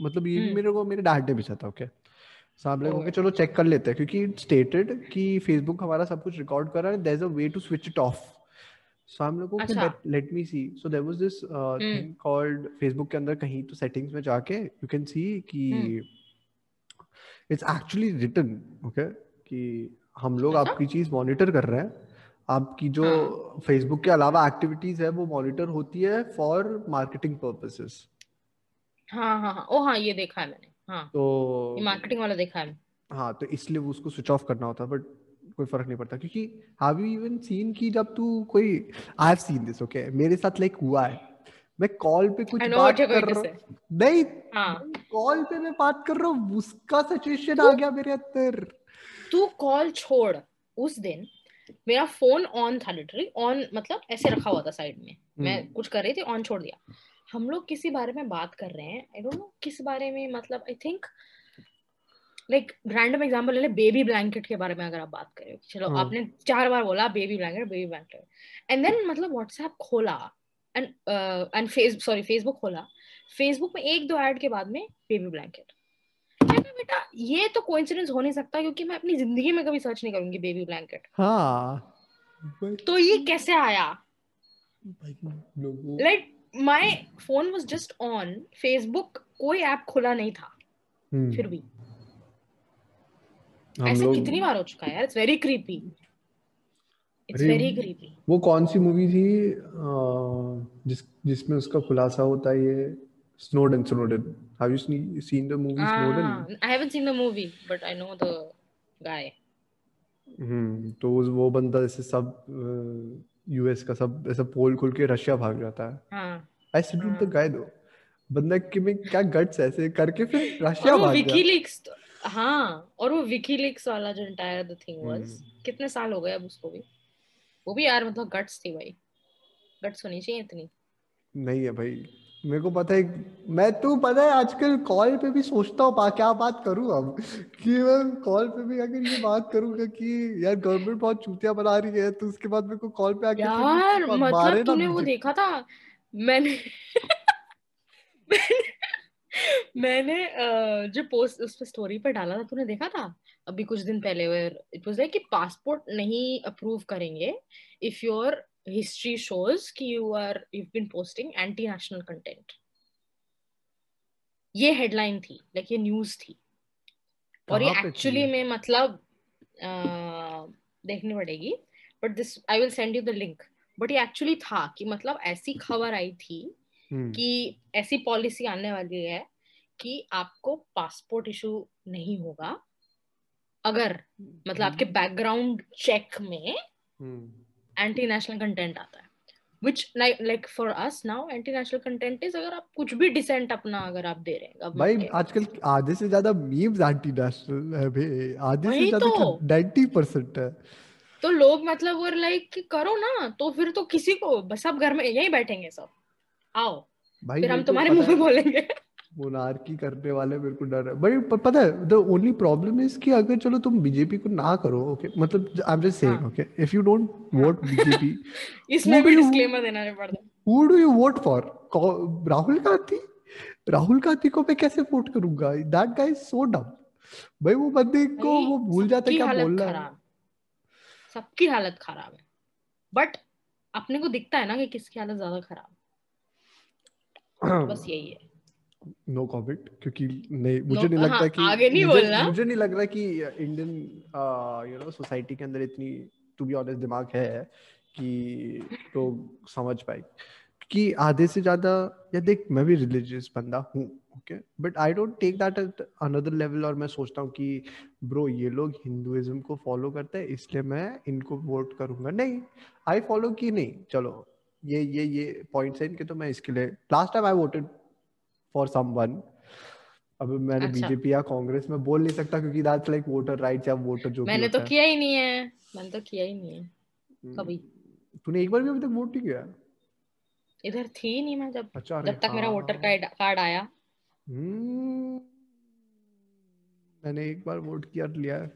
मतलब ये भी हम्म मेरे को मेरे डैड ने भेजा था ओके सामने को ओके चलो चेक कर लेते हैं क्योंकि इट स्टेटेड कि फेसबुक हमारा सब कुछ रिकॉर्ड कर रहा है there is a way to switch it off so हम लोग को let me see so there was this thing called Facebook के अंदर कहीं तो सेटिंग्स में जाके यू कैन सी कि इट्स एक्चुअली रिटन ओके कि हम लोग अच्छा। आपकी चीज़ मॉनिटर कर रहे हैं। आपकी जो हाँ। फेसबुक के अलावा एक्टिविटीज़ है वो मॉनिटर होती है फॉर मार्केटिंग पर्पसेस हाँ हाँ हाँ। ओ हाँ ये देखा है मैंने। हाँ। तो मार्केटिंग वाला देखा है हाँ तो इसलिए वो उसको स्विच ऑफ़ करना होता है बट कोई फ़र्क नहीं पड़ता। क्योंकि हैव यू इवन सीन कि जब तू कोई I have seen this okay मेरे साथ लाइक हुआ है। मैं कॉल पे कुछ बात कर रहा हूँ। नहीं हाँ। कॉल पे मैं बात कर रहा हूँ उसका सिचुएशन आ गया मेरे अंदर। तू कॉल छोड़ उस दिन मेरा फ़ोन ऑन था लिटरली ऑन मतलब ऐसे रखा हुआ था साइड में। मैं हम्म कुछ कर रही थी ऑन छोड़ दिया। हम लोग किसी बारे में बात कर रहे हैं आई डोंट नो किस बारे में मतलब I think like random example ले ले बेबी ब्लैंकेट के बारे में अगर आप बात करें। चलो हाँ। आपने चार बार बोला baby blanket baby blanket and then मतलब व्हाट्सएप खोला and and face sorry Facebook खोला। फेसबुक में एक दो ऐड के बाद में बेबी ब्लैंकेट बेटा? ये तो कोइंसिडेंस हो नहीं सकता क्योंकि मैं अपनी ज़िंदगी में कभी सर्च नहीं करूँगी बेबी ब्लैंकेट हाँ। तो ये कैसे आया? Like my phone was just on Facebook कोई ऐप खुला नहीं था। hmm. फिर भी। ऐसा लोग कितनी बार हो चुका है यार? It's very creepy it's very creepy वो कौन सी मूवी थी अ, जिस जिसमें उसका खुलासा होता है ये? Snowden Snowden have you seen the movie Snowden I haven't seen the movie but I know the guy hmm तो वो बंदा जैसे सब यूएस का सब ऐसा पोल खोल के रशिया भाग जाता है। आई सैल्यूट द गाय दो बंदा के में क्या गट्स ऐसे करके फिर रशिया भाग गया। विकीलीक्स हाँ और वो विकीलीक्स वाला जो एंटायर द थिंग वाज कितने साल हो गए अब उसको भी? वो भी यार मतलब गट्स थी भाई। गट्स होनी चाहिए इतनी। नहीं है भाई। मेरे को पता है मैं तू पता है आजकल कॉल पे भी सोचता हूँ क्या बात करूँ अब? कि मैं कॉल पे भी अगर ये बात करूँगा कि यार गवर्नमेंट बहुत चूतिया बना रही है तो उसके बाद मेरे को कॉल पे आके यार मतलब तूने वो देखा था? मैंने मैंने जो पोस्ट उस पे स्टोरी पे डाला था तूने देखा था? अभी कुछ दिन पहले इट वाज लाइक कि पासपोर्ट नहीं अप्रूव करेंगे इफ़ योर history shows कि you are you've been posting anti national content. ये हेडलाइन थी लाइक like ये न्यूज़ थी। और ये एक्चुअली में मतलब आ, देखनी पड़ेगी but this I will send you the link but ये एक्चुअली था कि मतलब ऐसी खबर आई थी hmm. कि ऐसी पॉलिसी आने वाली है कि आपको पासपोर्ट इशू नहीं होगा। अगर मतलब आपके बैकग्राउंड चेक में hmm. एंटी नेशनल कंटेंट आता है। Which like like for us now anti national content is अगर आप कुछ भी डिसेंट अपना अगर आप दे रहे हैं भाई आजकल आधे से ज़्यादा मीम्स एंटी नेशनल है भाई। आधे से ज़्यादा तो, 90% है। तो लोग मतलब वो लाइक करो ना तो फिर तो किसी को बस सब घर में यहीं बैठेंगे सब। आओ। भाई फिर हम तुम्हारे मुँह पे बोलेंगे। मोनार्की करने वाले मेरे को डर है। बट पता है द ओनली प्रॉब्लम इज़ कि अगर चलो तुम बीजेपी को ना करो ओके okay? मतलब I am just saying okay if you don't vote BJP इसमें भी डिस्क्लेमर देना पड़ता। Who do you vote for Rahul Gandhi Rahul Gandhi को मैं कैसे वोट करूँगा? दैट गाय इज़ सो डम भाई वो बंदे को वो भूल जाता है क्या बोल रहा है? सबकी हालत खराब है। बट अपने को दिखता है ना कि किसकी हालत ज़्यादा खराब बस यही है। नो कमेंट क्योंकि नहीं मुझे no, नहीं लगता हाँ, कि आगे नहीं मुझे, बोलना। मुझे नहीं लग रहा कि इंडियन यू नो सोसाइटी के अंदर इतनी टू बी ऑनेस्ट दिमाग है कि लोग समझ पाए। कि आधे से ज़्यादा या देख मैं भी रिलीजियस बंदा हूँ okay but I don't take that at another level और मैं सोचता हूँ कि ब्रो ये लोग हिंदुइज्म को फॉलो करते हैं इसलिए मैं इनको वोट करूँगा। नहीं आई फॉलो की नहीं? चलो ये ये ये पॉइंट्स है इनके तो मैं इसके लिए last time I voted for someone अब मैंने अच्छा. बीजेपी या कांग्रेस में बोल नहीं सकता क्योंकि दैट्स लाइक वोटर राइट्स या वोटर जो मैंने तो किया ही नहीं है। मैंने तो किया ही नहीं है। हम्म। कभी। तूने एक बार भी अभी तक वोट नहीं किया? इधर थी नहीं मैं जब अच्छा, जब तक मेरा वोटर हाँ। कार्ड आया। हम्म। मैंने एक बार वोट किया लिया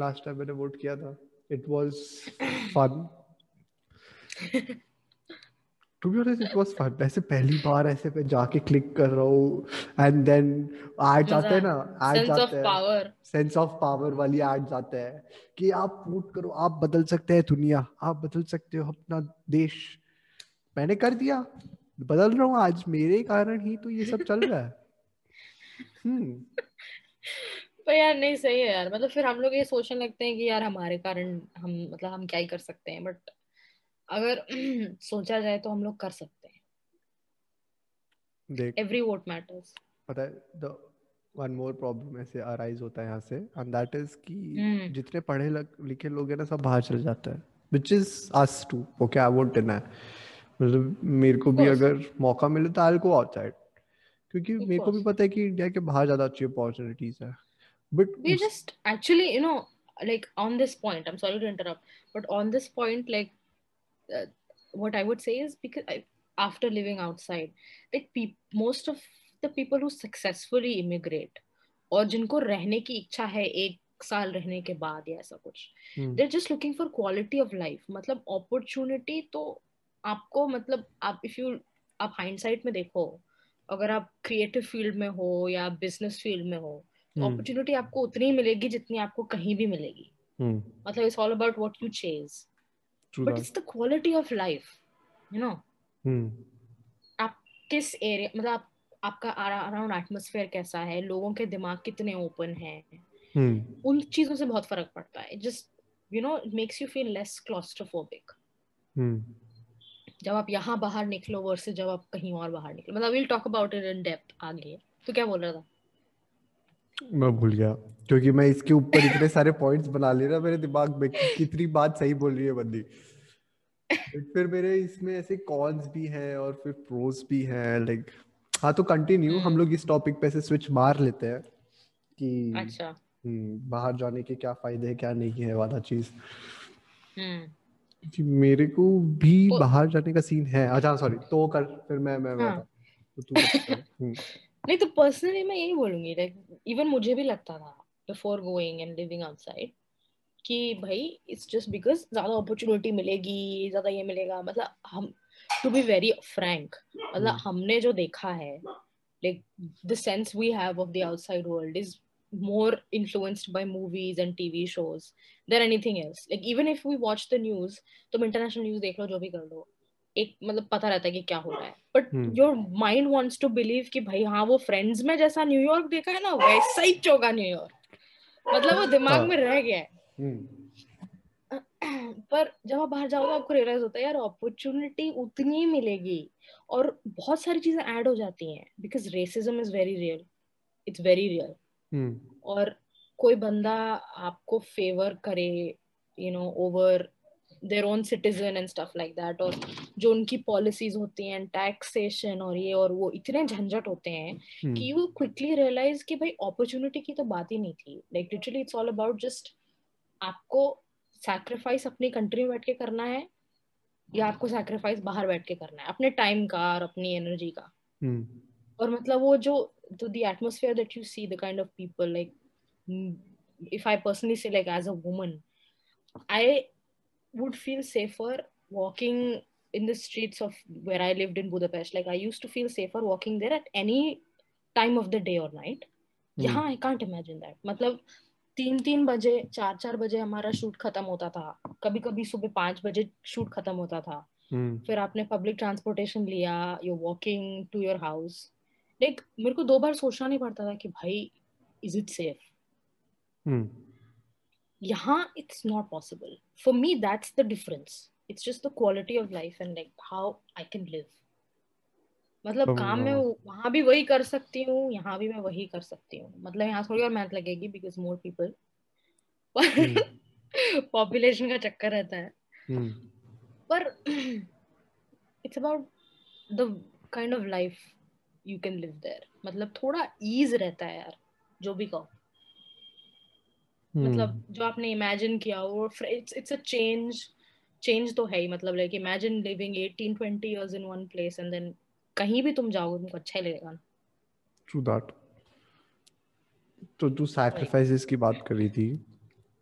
लास्ट टाइम मैंने वोट किया था। It was fun to be honest it was fun ऐसे पहली बार ऐसे पे जाके क्लिक कर रहा हूँ एंड देन एड्स आते हैं ना एड्स आते हैं। सेंस ऑफ़ पावर वाली एड्स आते हैं कि आप वोट करो आप बदल सकते हैं दुनिया आप बदल सकते हो अपना देश। मैंने कर दिया। बदल रहा हूँ आज मेरे कारण ही तो ये सब चल रहा है। हम्म। पर यार नहीं सही है यार। मतलब फिर हम लोग ये सोचने लगते हैं कि यार हमारे कारण हम मतलब हम क्या ही कर सकते हैं बट अगर सोचा जाए तो हम लोग कर सकते हैं। देख। एवरी वोट मैटर्स पता है द वन मोर प्रॉब्लम ऐसे अराइज होता है यहाँ से एंड दैट इज़ कि hmm. जितने पढ़े लिखे लोग हैं ना सब बाहर चले जाते हैं which is us too okay I won't deny मतलब मेरे को भी अगर मौका मिले तो आई गो आउटसाइड क्योंकि मेरे को भी पता है कि इंडिया के बाहर ज़्यादा अच्छी अपॉर्चुनिटीज़ है। But we just actually you know like on this point i'm sorry to interrupt but on this point like uh, what I would say is because I, after living outside, like pe- most of the people who successfully immigrate और जिनको रहने की इच्छा है एक साल रहने के बाद या ऐसा कुछ they're just looking for quality of life मतलब अपॉर्चुनिटी तो आपको मतलब आप इफ़ यू आप हाइंडसाइट में देखो अगर आप क्रिएटिव फ़ील्ड में हो या बिज़नेस फ़ील्ड में हो अपॉर्चुनिटी hmm. आपको उतनी ही मिलेगी जितनी आपको कहीं भी मिलेगी hmm. मतलब it's all about what you chase True but that. it's the quality of life you know? Hmm. आप किस एरिया मतलब आप, आपका अराउंड एटमोसफेयर कैसा है? लोगों के दिमाग कितने ओपन हैं? Hmm. उन चीज़ों से बहुत फ़र्क पड़ता है। Just you know it makes you feel less claustrophobic जब आप यहाँ बाहर निकलो वर्सेस जब आप कहीं और बाहर निकलो। मतलब will talk about it in depth आगे। तो क्या बोल रहा था? मैं भूल गया। क्योंकि मैं इसके ऊपर इतने सारे पॉइंट्स बना ले रहा मेरे दिमाग में कितनी बात सही बोल रही है बंदी। फिर मेरे इसमें ऐसे कॉन्स भी हैं और फिर प्रोस भी हैं लाइक हाँ तो कंटिन्यू हम लोग इस टॉपिक पे से स्विच मार लेते हैं कि अच्छा। हम्म बाहर जाने के क्या फ़ायदे हैं क्या नहीं है वाला चीज़। हम्म। जी मेरे को भी तो- बाहर जाने का सीन है। अच्छा सॉरी तो कर फिर मैं मैं हाँ। तो तू। हम्म, नहीं तो पर्सनली मैं यही बोलूँगी लाइक इवन मुझे भी लगता था before going and living outside कि भाई इट्स जस्ट बिकॉज़ ज़्यादा अपॉर्चुनिटी मिलेगी ज़्यादा ये मिलेगा मतलब हम टू बी वेरी फ्रैंक मतलब हम्म। हमने जो देखा है like the sense we have of the outside world is more influenced by movies and TV shows than anything else. Like even if we watch the news, तुम international news देख लो जो भी कर लो एक मतलब पता रहता है कि क्या हो रहा है। But. Your mind wants to believe कि भाई हाँ वो फ्रेंड्स में जैसा न्यूयॉर्क देखा है ना वैसा ही चोगा न्यूयॉर्क मतलब वो दिमाग हाँ। में रह गया है। हम्म, पर जब आप बाहर जाओ तो आपको रियलाइज़ होता है यार अपॉर्चुनिटी उतनी ही मिलेगी और बहुत सारी चीज़ें ऐड हो जाती हैं because racism is very real it's very real और कोई बंदा आपको फेवर करे you know over their own citizen and stuff like that और जो उनकी पॉलिसीज़ होती हैं टैक्सेशन और ये और वो इतने झंझट होते हैं हम्म, कि यू क्विकली रियलाइज़ कि भाई अपॉर्चुनिटी की तो बात ही नहीं थी। Like literally it's all about just आपको सैक्रिफाइस अपनी कंट्री में बैठ के करना है या आपको सैक्रिफाइस बाहर बैठ के करना है अपने टाइम का और अपनी एनर्जी का। हम्म, और मतलब वो जो तो the atmosphere that you see the kind of people like mm, if i personally say like as a woman i would feel safer walking in the streets of where i lived in budapest. Like i used to feel safer walking there at any time of the day or night. यहाँ I can't imagine that मतलब तीन तीन बजे चार चार बजे हमारा shoot खत्म होता था। कभी कभी सुबह पाँच बजे शूट खत्म होता था। हम्म, फिर आपने पब्लिक ट्रांसपोर्टेशन लिया you walking to your house like मेरे को दो बार सोचना नहीं पड़ता था कि भाई इज़ इट सेफ़ यहाँ it's not possible for me that's the difference it's just the quality of life and like how I can live मतलब काम में। वहाँ भी वही कर सकती हूँ यहाँ भी मैं वही कर सकती हूँ। मतलब यहाँ थोड़ी और मेहनत लगेगी बिकॉज़ मोर पीपल पॉपुलेशन का चक्कर रहता है। हम्म, पर it's about the kind of life you can live there मतलब थोड़ा ईज रहता है यार जो भी कहो। मतलब हम्म, जो आपने इमेजिन किया वो it's it's a change change तो है ही मतलब like imagine living 18 20 years in one place and then कहीं भी तुम जाओगे तुमको अच्छा ही लगेगा। ना true that. तो तू सैक्रिफाइसेस की बात कर रही थी।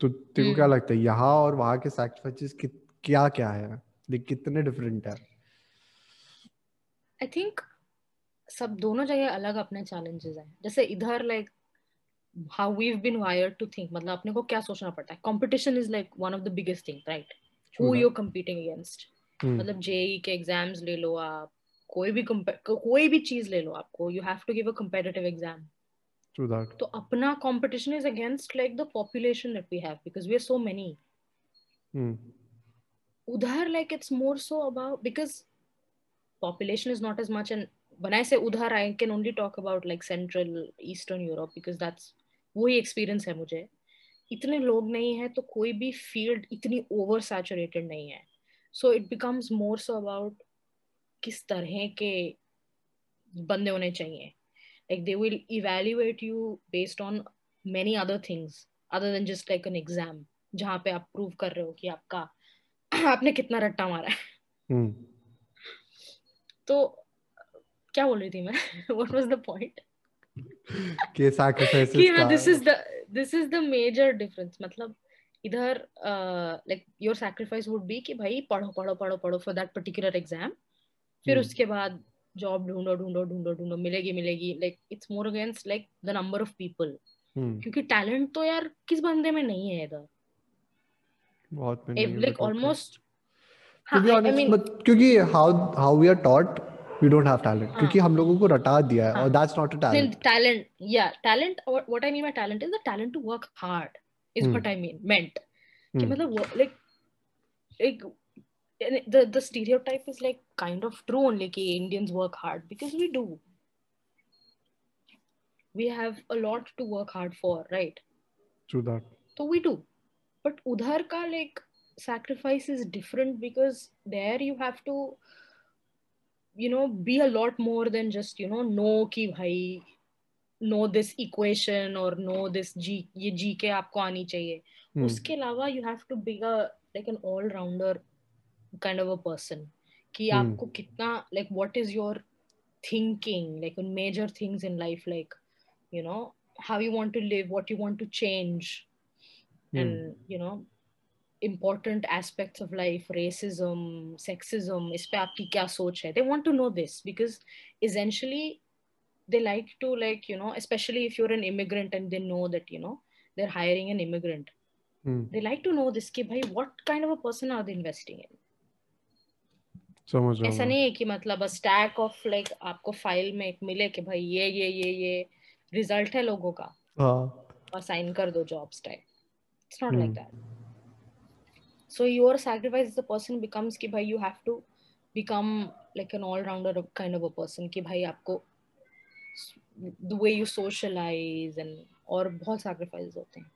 तो तेरे को क्या हम्म। लगता है यहाँ और वहाँ के सैक्रिफाइसेस क्या क्या है? लाइक कितने डिफरेंट है? आई थिंक सब दोनों जगह अलग अपने चैलेंजेस हैं। जैसे इधर like how we been wired to think मतलब अपने को क्या सोचना पड़ता है? Competition is like one of the biggest thing right huh. You competing against मतलब जेई के एग्ज़ाम्स ले लो आप कोई भी कोई भी चीज़ ले लो आपको you have to give a competitive exam true that. तो अपना competition is against like the population that we have because we are so many udhar like it's more so about because population is not as much and when i say udhar i can only talk about like central eastern europe because that's वही experience है मुझे। इतने लोग नहीं है तो कोई भी फ़ील्ड इतनी ओवर सैचुरेटेड नहीं है। So it becomes more so about किस तरह के बंदे होने चाहिए। Like they will evaluate you based on many other things other than just like an exam जहाँ पे आप प्रूव कर रहे हो कि आपका आपने कितना रट्टा मारा है। हम्म, तो क्या बोल रही थी मैं? व्हाट वाज द पॉइंट कि सैक्रिफाइसेस कि हाँ का this is the this is the major मतलब इधर like your sacrifice would be कि भाई पढ़ो पढ़ो पढ़ो पढ़ो फॉर दैट पर्टिकुलर एग्ज़ाम फिर हम्म, उसके बाद जॉब ढूंढो ढूंढो ढूंढो ढूंढो मिलेगी मिलेगी. Like it's more against like the number of people क्योंकि टैलेंट तो यार किस बंदे में नहीं है इधर? बहुत नहीं है, लाइक ऑलमोस्ट क्योंकि how how we are taught we don't have talent हाँ. क्योंकि हम लोगों को रटा दिया है और हाँ. that's not a talent talent yeah talent what, what i mean by talent is the talent to work hard is Hmm. what i mean meant कि हम्म, मतलब wo- like like and it- the the stereotype is like kind of true only कि Indians work hard because we do we have a lot to work hard for right true that so we do but udhar ka like sacrifice is different because there you have to you know be a lot more than just you know know कि भाई know this equation or know this g ये g के आपको आनी चाहिए हम्म, उसके अलावा you have to be a like an all rounder kind of a person कि Hmm. आपको कितना like what is your thinking like on major things in life like you know how you want to live what you want to change Hmm. and you know important aspects of life racism sexism इस पे आपकी क्या सोच है they want to know this because essentially they like to like you know especially if you're an immigrant and they know that you know they're hiring an immigrant Hmm. they like to know this कि भाई what kind of a person are they investing in समझ ऐसा नहीं है कि मतलब stack of like आपको file में एक मिले कि भाई ये ये ये ये रिज़ल्ट है लोगों का हाँ और साइन कर दो jobs type it's not Hmm. Like that so your sacrifice the person becomes कि भाई you have to become like an all rounder kind of a person कि भाई आपको the way you socialise and और बहुत sacrifice होते हैं।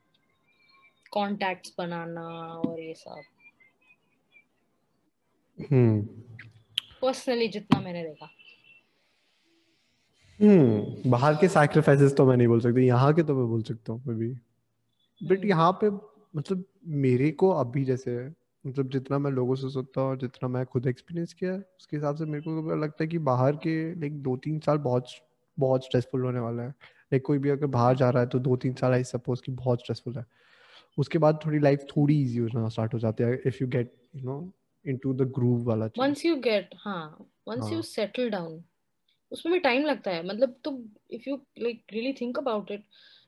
Contacts बनाना और ये सब। हम्म पर्सनली जितना मैंने देखा। हम्म बाहर के सैक्रिफाइसेस तो मैं नहीं बोल सकती यहाँ के तो मैं बोल सकता हूँ मे बट हम्म। यहाँ पे मतलब मेरे को अभी जैसे मतलब जितना मैं लोगों से सुनता हूँ जितना मैं खुद एक्सपीरियंस किया है उसके हिसाब से मेरे को तो लगता है कि बाहर के लाइक दो तीन साल बहुत बहुत स्ट्रेसफुल होने वाला है। लाइक कोई भी अगर बाहर जा रहा है तो दो तीन साल आई सपोज़ कि बहुत स्ट्रेसफुल है। उसके बाद थोड़ी लाइफ थोड़ी इजी होना स्टार्ट हो जाती है if you get you know into the groove वाला once you get हाँ you हाँ। settle down उसमें भी टाइम लगता है। मतलब तो if you like really think about it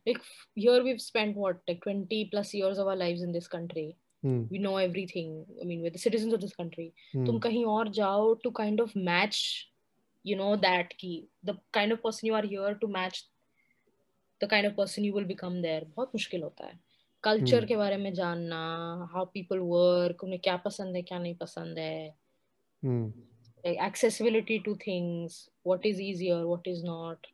like here we've spent what like 20 plus years of our lives in this country hmm we know everything I mean we're the citizens of this country तुम हम्म कहीं और जाओ to kind of match you know that की the kind of person you are here to match the kind of person you will become there बहुत मुश्किल होता है culture हम्म के बारे में जानना how people work उन्हें क्या पसंद है क्या नहीं पसंद है हम्म like accessibility to things what is easier what is not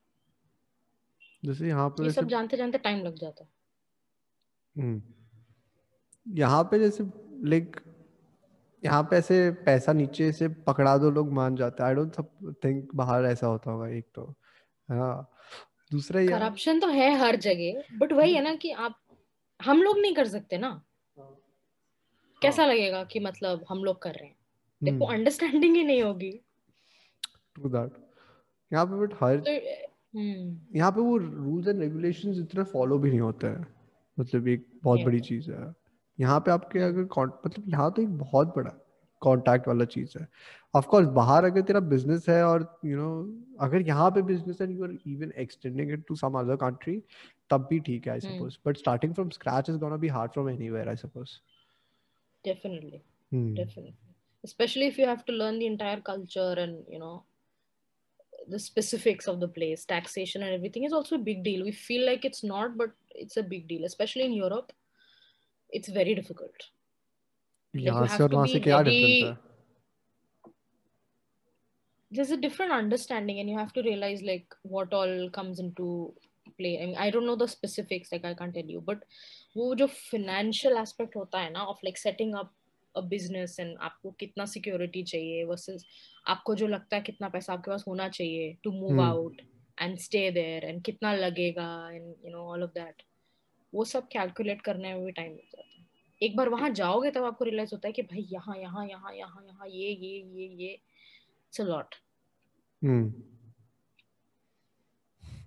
जैसे यहाँ पे ये सब जानते जानते टाइम लग जाता है। हम्म यहाँ पे जैसे लाइक यहाँ पे ऐसे पैसा नीचे से पकड़ा दो लोग मान जाते हैं। आई डोंट थिंक बाहर ऐसा होता होगा एक तो। हाँ दूसरा यार करप्शन तो है हर जगह बट वही है ना कि आप हम लोग नहीं कर सकते ना। कैसा लगेगा कि मतलब हम लोग कर रहे हैं? देखो हम्म। अंडरस्टैंडिंग ही नहीं होगी। ट्रू दैट यहाँ पे बट हर तो हम्म यहाँ पे वो रूल्स एंड रेगुलेशंस इतना फॉलो भी नहीं होते हैं। मतलब एक बहुत बड़ी चीज़ है। यहाँ पे आपके हम्म। अगर मतलब यहाँ तो एक बहुत बड़ा कांटेक्ट वाला चीज़ है। ऑफ़ कोर्स बाहर अगर तेरा बिज़नेस है और यू you नो know, अगर यहाँ पे बिज़नेस है you are even extending it to some other country तब भी ठीक है I hmm. Suppose but starting from scratch is gonna be hard from anywhere I suppose definitely. Hmm definitely. Especially if you have to learn the entire culture and you know the specifics of the place taxation and everything is also a big deal we feel like it's not but it's a big deal especially in europe it's very difficult like you यहाँ से have और to वहाँ be से क्या difference ready है there's a different understanding and you have to realize like what all comes into play I, mean, I don't know the specifics like I can't tell you but वो जो financial aspect होता है ना of like setting up a business and आपको कितना security चाहिए versus आपको जो लगता है कितना पैसा आपके पास होना चाहिए to move hmm out and stay there and कितना लगेगा and you know all of that वो सब calculate करने में भी time लग जाता है एक बार वहाँ जाओगे तब आपको realize होता है कि भाई यहाँ यहाँ यहाँ यहाँ यहाँ ये ये ये ये lot hmm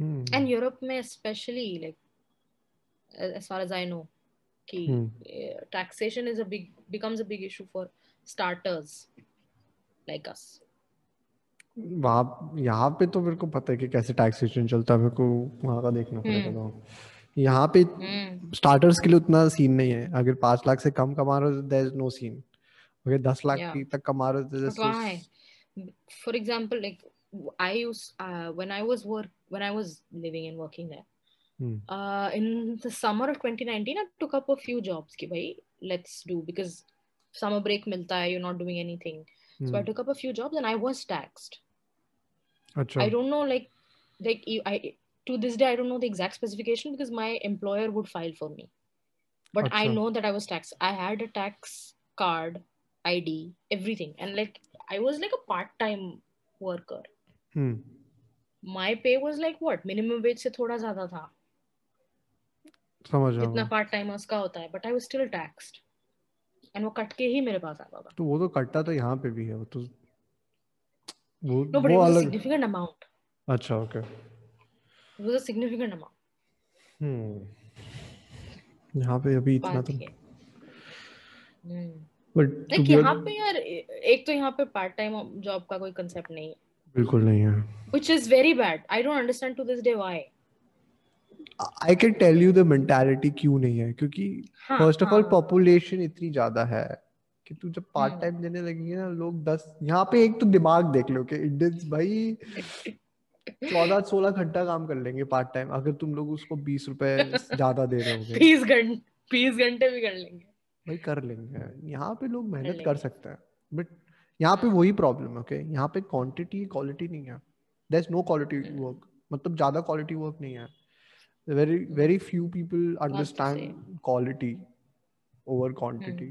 hmm and Europe में especially like as as far as I know कि taxation is a big becomes a big issue for starters like us. वहाँ यहाँ पे तो मेरे को पता है कि कैसे टैक्सेशन चलता है मेरे को वहाँ का देखना पड़ेगा हम्म तो। यहाँ पे स्टार्टर्स के लिए उतना सीन नहीं है। अगर पाँच लाख से कम कमा रहे हो देयर इज़ नो सीन अगर दस लाख yeah. की तक कमा रहे हो तो but why? for example like I used uh, when I was work when I was living Hmm. Uh, in the summer of 2019, I took up a few jobs. Ki, bhai, let's do because summer break milta hai, you're not doing anything. Mm. So I hmm. took up a few jobs and I was taxed. Achha. I don't know, like, like I to this day I don't know the exact specification because my employer would file for me, but Achha. I know that I was taxed. I had a tax card, ID, everything, and like I was like a part-time worker. Hmm. My pay was like what minimum wage se thoda zyada tha. समझ रहा जितना हूँ। part timers का होता है. But I was still taxed. And वो cut के ही मेरे पास आता था। तो वो तो कटता तो यहाँ पे भी है वो तो वो बट वो अलग सिग्निफिकेंट अमाउंट अच्छा okay it was a significant amount hmm यहाँ पे अभी इतना तो बट लाइक यहाँ पे यार एक तो यहाँ पे पार्ट टाइम जॉब का कोई कंसेप्ट नहीं है। बिल्कुल नहीं है। Which is very bad. I don't understand to this day why. I can tell you the mentality क्यों नहीं है? क्योंकि हाँ, फ़र्स्ट ऑफ़ ऑल हाँ। पॉपुलेशन इतनी ज़्यादा है कि तू जब पार्ट हम्म। टाइम देने लगेंगे ना लोग दस यहाँ पे एक तो दिमाग देख लो कि इंडियंस भाई चौदह सोलह घंटा काम कर लेंगे पार्ट टाइम अगर तुम लोग उसको बीस रुपए ज़्यादा दे रहे होगे। बीस घंटे बीस घंटे भी कर लेंगे। भाई कर लेंगे। यहाँ पे लोग मेहनत लेंगे। कर सकते हैं बट यहाँ पे वही प्रॉब्लम है ओके यहाँ पे क्वांटिटी क्वालिटी नहीं है। There is no quality work मतलब ज़्यादा क्वालिटी वर्क नहीं है। Very very few people understand quality over quantity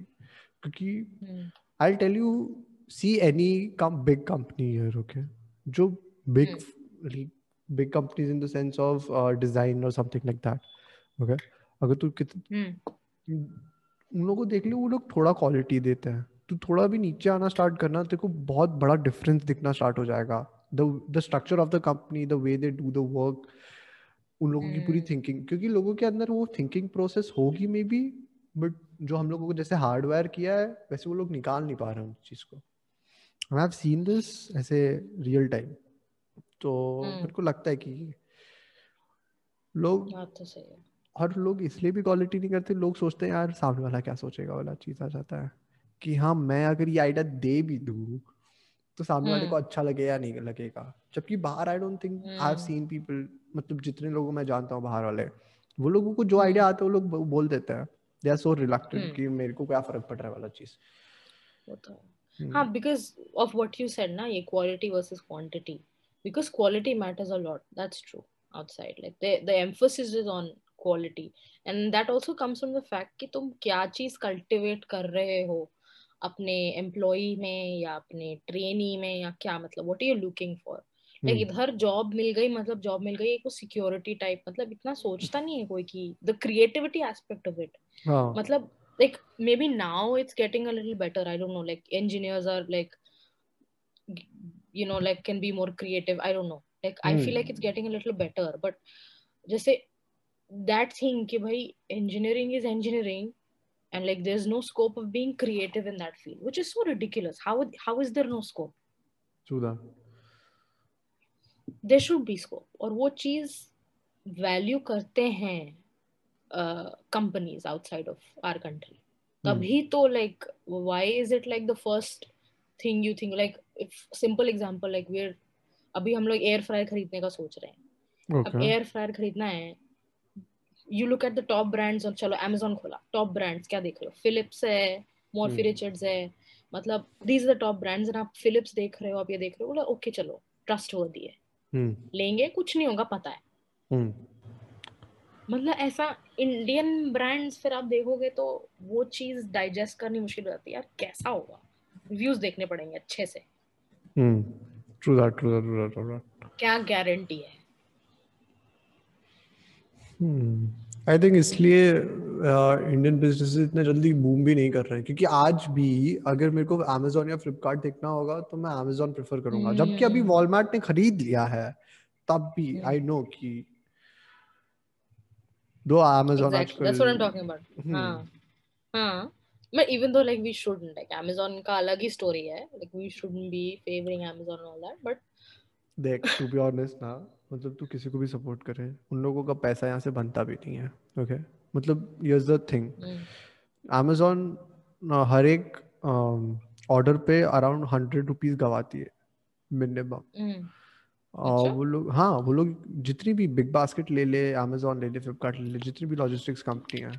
क्योंकि I tell you see any come big company here okay जो big big companies in the sense of design और something like that okay अगर तू कित हम्म, उन लोगों को देख लो वो लोग थोड़ा क्वालिटी देते हैं। तू थोड़ा भी नीचे आना स्टार्ट करना तेरे को बहुत बड़ा डिफरेंस दिखना स्टार्ट हो जाएगा। The the structure of the company the way they do the work उन लोगों की पूरी हम्म। थिंकिंग क्योंकि लोगों के अंदर वो थिंकिंग प्रोसेस होगी मे बी बट जो हम लोगों को जैसे हार्डवेयर किया है वैसे वो लोग निकाल नहीं पा रहे हैं उस चीज़ को आई हैव सीन दिस ऐसे रियल टाइम तो हम्म। मेरे को लगता है कि लोग तो सही है और लोग इसलिए भी क्वालिटी नहीं करते लोग सोचते हैं यार सामने वाला क्या सोचेगा वाला चीज़ आ जाता है कि हाँ मैं अगर ये आइडिया दे भी दू तो सामने वाले को हम्म। अच्छा लगे या नहीं लगेगा जबकि बाहर I don't think I have hmm. Seen people मतलब जितने लोगों मैं जानता हूँ बाहर वाले वो लोगों को जो आइडिया आता है वो लोग बोल देते हैं। They are so reluctant. कि मेरे को क्या फ़र्क पड़ रहा है वाला चीज़। वो तो हम्म, हाँ because of what you said ना ये quality versus quantity because quality matters a lot that's true outside like the the emphasis is on quality and that also comes from the fact कि तुम क्या चीज़ कल्टिवेट कर रहे हो? अपने employ में या अपने ट्रेनी में या क्या मतलब what are you looking for like hmm, इधर जॉब मिल गई मतलब जॉब मिल गई एक सिक्योरिटी टाइप मतलब इतना सोचता नहीं है कोई कि the creativity aspect of it हाँ मतलब like maybe now it's getting a little better i don't know like engineers are like you know like can be more creative i don't know like i feel like it's getting a little better but just say that thing कि भाई engineering is engineering and like there's no scope of being creative in that field which is so ridiculous how how is there no scope Sudha there should be scope. और वो चीज़ value करते हैं companies outside of our country तभी तो like why is it like the first thing you think like simple example like we अभी हम लोग एयर फ्रायर खरीदने का सोच रहे हैं। अब एयर फ्रायर खरीदना है you look at the top brands और चलो Amazon खोला। टॉप ब्रांड्स क्या देख रहे हो? फिलिप्स है मोरफी। रिचर्ड्स है मतलब these are the top brands आप फिलिप्स देख रहे हो आप ये देख रहे हो बोला ओके चलो ट्रस्ट वर्दी है। लेंगे कुछ नहीं होगा पता है। हम्म। मतलब ऐसा इंडियन ब्रांड्स फिर आप देखोगे तो वो चीज़ डाइजेस्ट करनी मुश्किल हो जाती है। यार कैसा होगा? रिव्यूज़ देखने पड़ेंगे अच्छे से। हम्म। True that true that true that क्या गारंटी है? आई थिंक इसलिए इंडियन बिज़नेस इतने जल्दी बूम भी नहीं कर रहे हैं क्योंकि आज भी अगर मेरे को अमेजोन या फ्लिपकार्ट देखना होगा तो मैं अमेजोन प्रेफर करूँगा जबकि अभी हम्म। वॉलमार्ट ने खरीद लिया है तब भी हम्म। आई नो कि दो अमेजोन आजकल हम्म। हाँ but even though like we shouldn't like amazon का अलग ही स्टोरी है like we shouldn't be favoring amazon and all that but देख टू बी ऑनेस्ट ना मतलब तू किसी को भी सपोर्ट करे उन लोगों का पैसा यहाँ से बनता भी नहीं है ओके मतलब हियर्स द थिंग अमेजोन हर एक ऑर्डर पे अराउंड हंड्रेड रुपीज़ गवाती है मिनिमम और अच्छा? वो लोग हाँ वो लोग जितनी भी बिग बास्केट ले ले अमेजोन ले ले फ्लिपकार्ट ले ले जितनी भी लॉजिस्टिक्स कंपनी है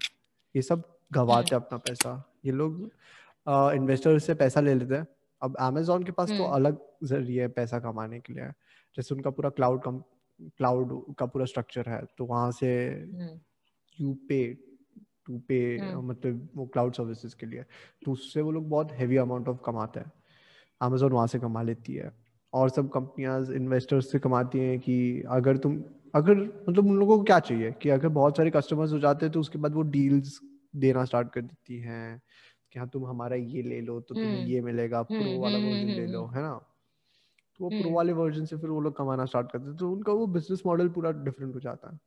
ये सब गवाते हैं अपना पैसा। ये लोग इन्वेस्टर से पैसा ले लेते हैं। अब अमेजोन के पास तो हम्म। अलग ज़रिए है पैसा कमाने के लिए। जैसे उनका पूरा क्लाउड क्लाउड का पूरा स्ट्रक्चर है तो वहाँ से यू पे टू पे। मतलब वो क्लाउड सर्विसेज़ के लिए। तो उससे वो लोग बहुत हैवी अमाउंट ऑफ़ कमाते हैं। अमेजोन वहाँ से कमा लेती है। और सब कंपनियाँ इन्वेस्टर्स से कमाती हैं कि अगर तुम अगर मतलब उन लोगों को क्या चाहिए? कि अगर बहुत सारे कस्टमर्स हो जाते हैं तो उसके बाद वो डील्स देना स्टार्ट कर देती हैं। कि हाँ तुम हमारा ये ले लो तो तुम्हें हम्म। ये मिलेगा प्रो हम्म वाला वर्जन हम्म ले लो है ना? तो वो प्रो वाले वर्जन से फिर वो लोग कमाना स्टार्ट करते हैं तो उनका वो बिज़नेस मॉडल पूरा डिफरेंट हो जाता है।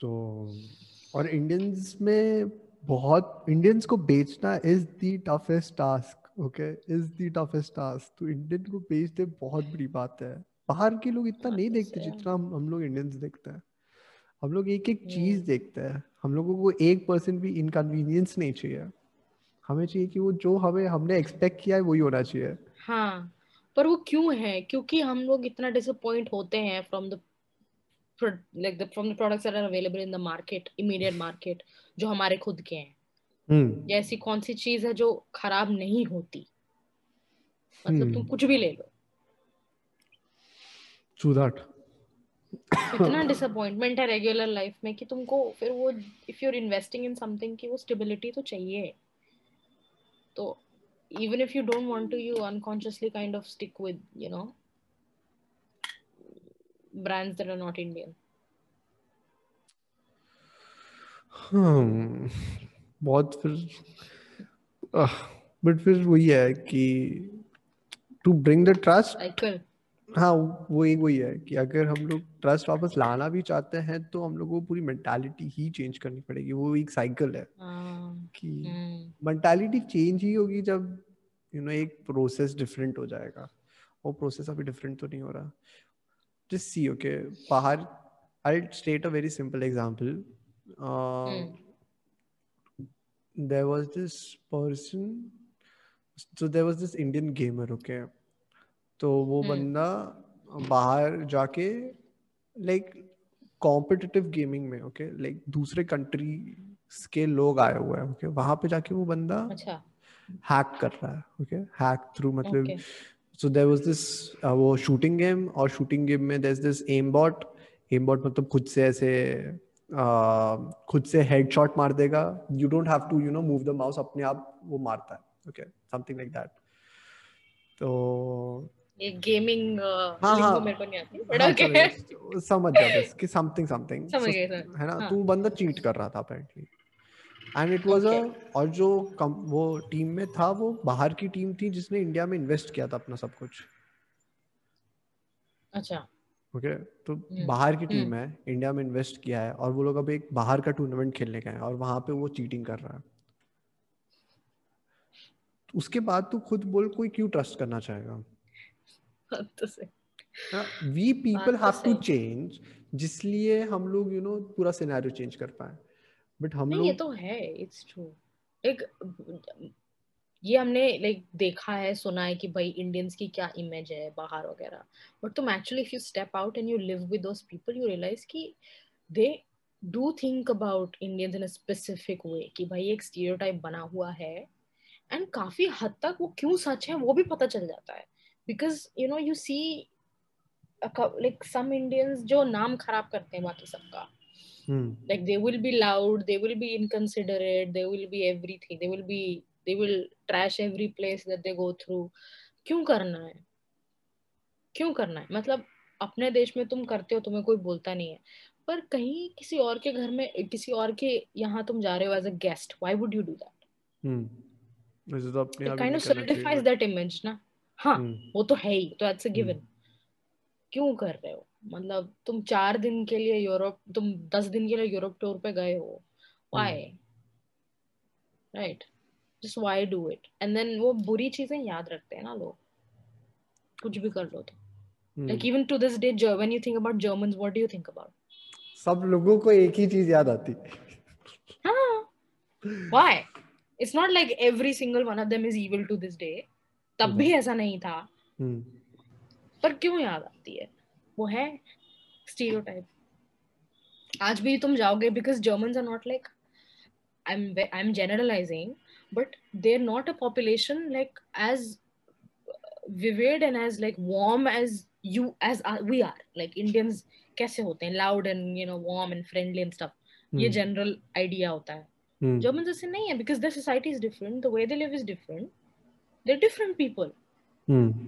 तो और इंडियंस में बहुत इंडियंस को बेचना is the toughest task okay is the toughest task तो इंडियन को बेचते बहुत बड़ी बात है। बाहर के लोग इतना नहीं तो देखते जितना हम हम लोग इंडियंस देखते हैं। हम लोग एक एक चीज़ हम्म देखते हैं। हम लोगों को एक परसेंट भी इनकन्वीनियंस नहीं चाहिए। हमें चाहिए कि वो जो हमें हमने एक्सपेक्ट किया है वही होना चाहिए। हाँ। पर वो क्यों है? क्योंकि हम लोग इतना डिसअपॉइंट होते हैं from the the from the products that are available in the market immediate market जो हमारे खुद के हैं। हम्म। ऐसी कौन सी चीज़ है जो खराब नहीं होती? मतलब तुम हम्म कुछ भी ले लो। that इतना डिसअपॉइंटमेंट है रेगुलर लाइफ में कि तुमको फिर वो if you are investing in something की वो स्टेबिलिटी तो चाहिए। तो even if you don't want to you unconsciously kind of stick with you know brands that are not indian हम्म बहुत फिर बट फिर वही है कि to bring the trust cycle हाँ वही वही है कि अगर हम लोग ट्रस्ट वापस लाना भी चाहते हैं तो हम लोग को पूरी मेंटालिटी ही चेंज करनी पड़ेगी। वो एक साइकिल है हाँ कि हम्म। मेंटालिटी चेंज ही होगी जब यू नो एक प्रोसेस डिफरेंट हो जाएगा। वो प्रोसेस अभी डिफरेंट तो नहीं हो रहा। Just see okay pahar i'll state a very simple example. Uh, Hmm. there was this person so there was this indian gamer okay? तो वो Hmm. बंदा बाहर जाके लाइक कॉम्पिटिटिव गेमिंग में ओके okay? लाइक दूसरे कंट्री के लोग आए हुए हैं ओके वहाँ पे जाके वो बंदा अच्छा। हैक कर रहा है ओके हैक थ्रू मतलब there was this uh, वो शूटिंग गेम और शूटिंग गेम में there's this aim bot aim bot मतलब खुद से ऐसे uh, खुद से हेडशॉट मार देगा। You don't have to you know move the mouse अपने आप वो मारता है ओके समथिंग लाइक दैट तो ये गेमिंग हाँ, हाँ। मेरे को नहीं आती बट हाँ, ओके समझ जा बस कि समथिंग समथिंग समझ गए, समझ है ना? हाँ। तो बंदा चीट कर रहा था apparently and it was a और जो कम, वो टीम में था वो बाहर की टीम थी जिसने इंडिया में इन्वेस्ट किया था अपना सब कुछ. अच्छा। ओके तो हम्म, बाहर की टीम हम्म। है इंडिया में इन्वेस्ट किया है और वो लोग अब एक बाहर का टूर्नामेंट खेलने गए हैं और वहाँ पे वो चीटिंग कर रहा है। तो उसके बाद तू खुद बोल कोई क्यों ट्रस्ट करना चाहेगा? We people have to change जिसलिए हम लोग यू नो पूरा सिनेरियो चेंज कर पाए। बट हम नहीं ये तो है इट्स ट्रू एक ये हमने लाइक देखा है सुना है कि भाई इंडियंस की क्या इमेज है बाहर वगैरह। बट तुम actually if you step out and you live with those people you realise कि they do think about Indians in a specific way कि भाई एक स्टीरियोटाइप बना हुआ है। एंड काफ़ी हद तक वो क्यों सच है वो भी पता चल जाता है। Because you know you see like some Indians जो नाम खराब करते हैं बाकी सबका। हम्म like they will be loud they will be inconsiderate they will be everything they will be they will trash every place that they go through क्यों करना है? क्यों करना है? मतलब अपने देश में तुम करते हो तुम्हें कोई बोलता नहीं है। पर कहीं किसी और के घर में किसी और के यहाँ तुम जा रहे हो as a guest why would you do that वैसे अपने आप kind of but- that image ना? हाँ mm. वो तो है ही तो इट्स अ गिवन क्यों कर रहे हो? मतलब तुम चार दिन के लिए यूरोप तुम दस दिन के लिए यूरोप टूर पे गए हो। Why right just why do it and then वो बुरी चीज़ें याद रखते हैं ना लोग। कुछ भी कर लो तो। Like even to this day when you think about Germans what do you think about सब लोगों को एक ही चीज़ याद आती। हाँ। Why it's not like every single one of them is even to this day तब भी हम्म। ऐसा नहीं था। हम्म। पर क्यों याद आती है? वो है स्टीरियोटाइप आज भी तुम जाओगे because German are not like I am generalising but they are not a population like as vivid and as like warm as you as we are like Indians कैसे होते हैं? Loud and you know warm and friendly and stuff ये हम्म। General idea होता है। German ऐसे नहीं है because the society is different the way they live is different they're different people. हम्म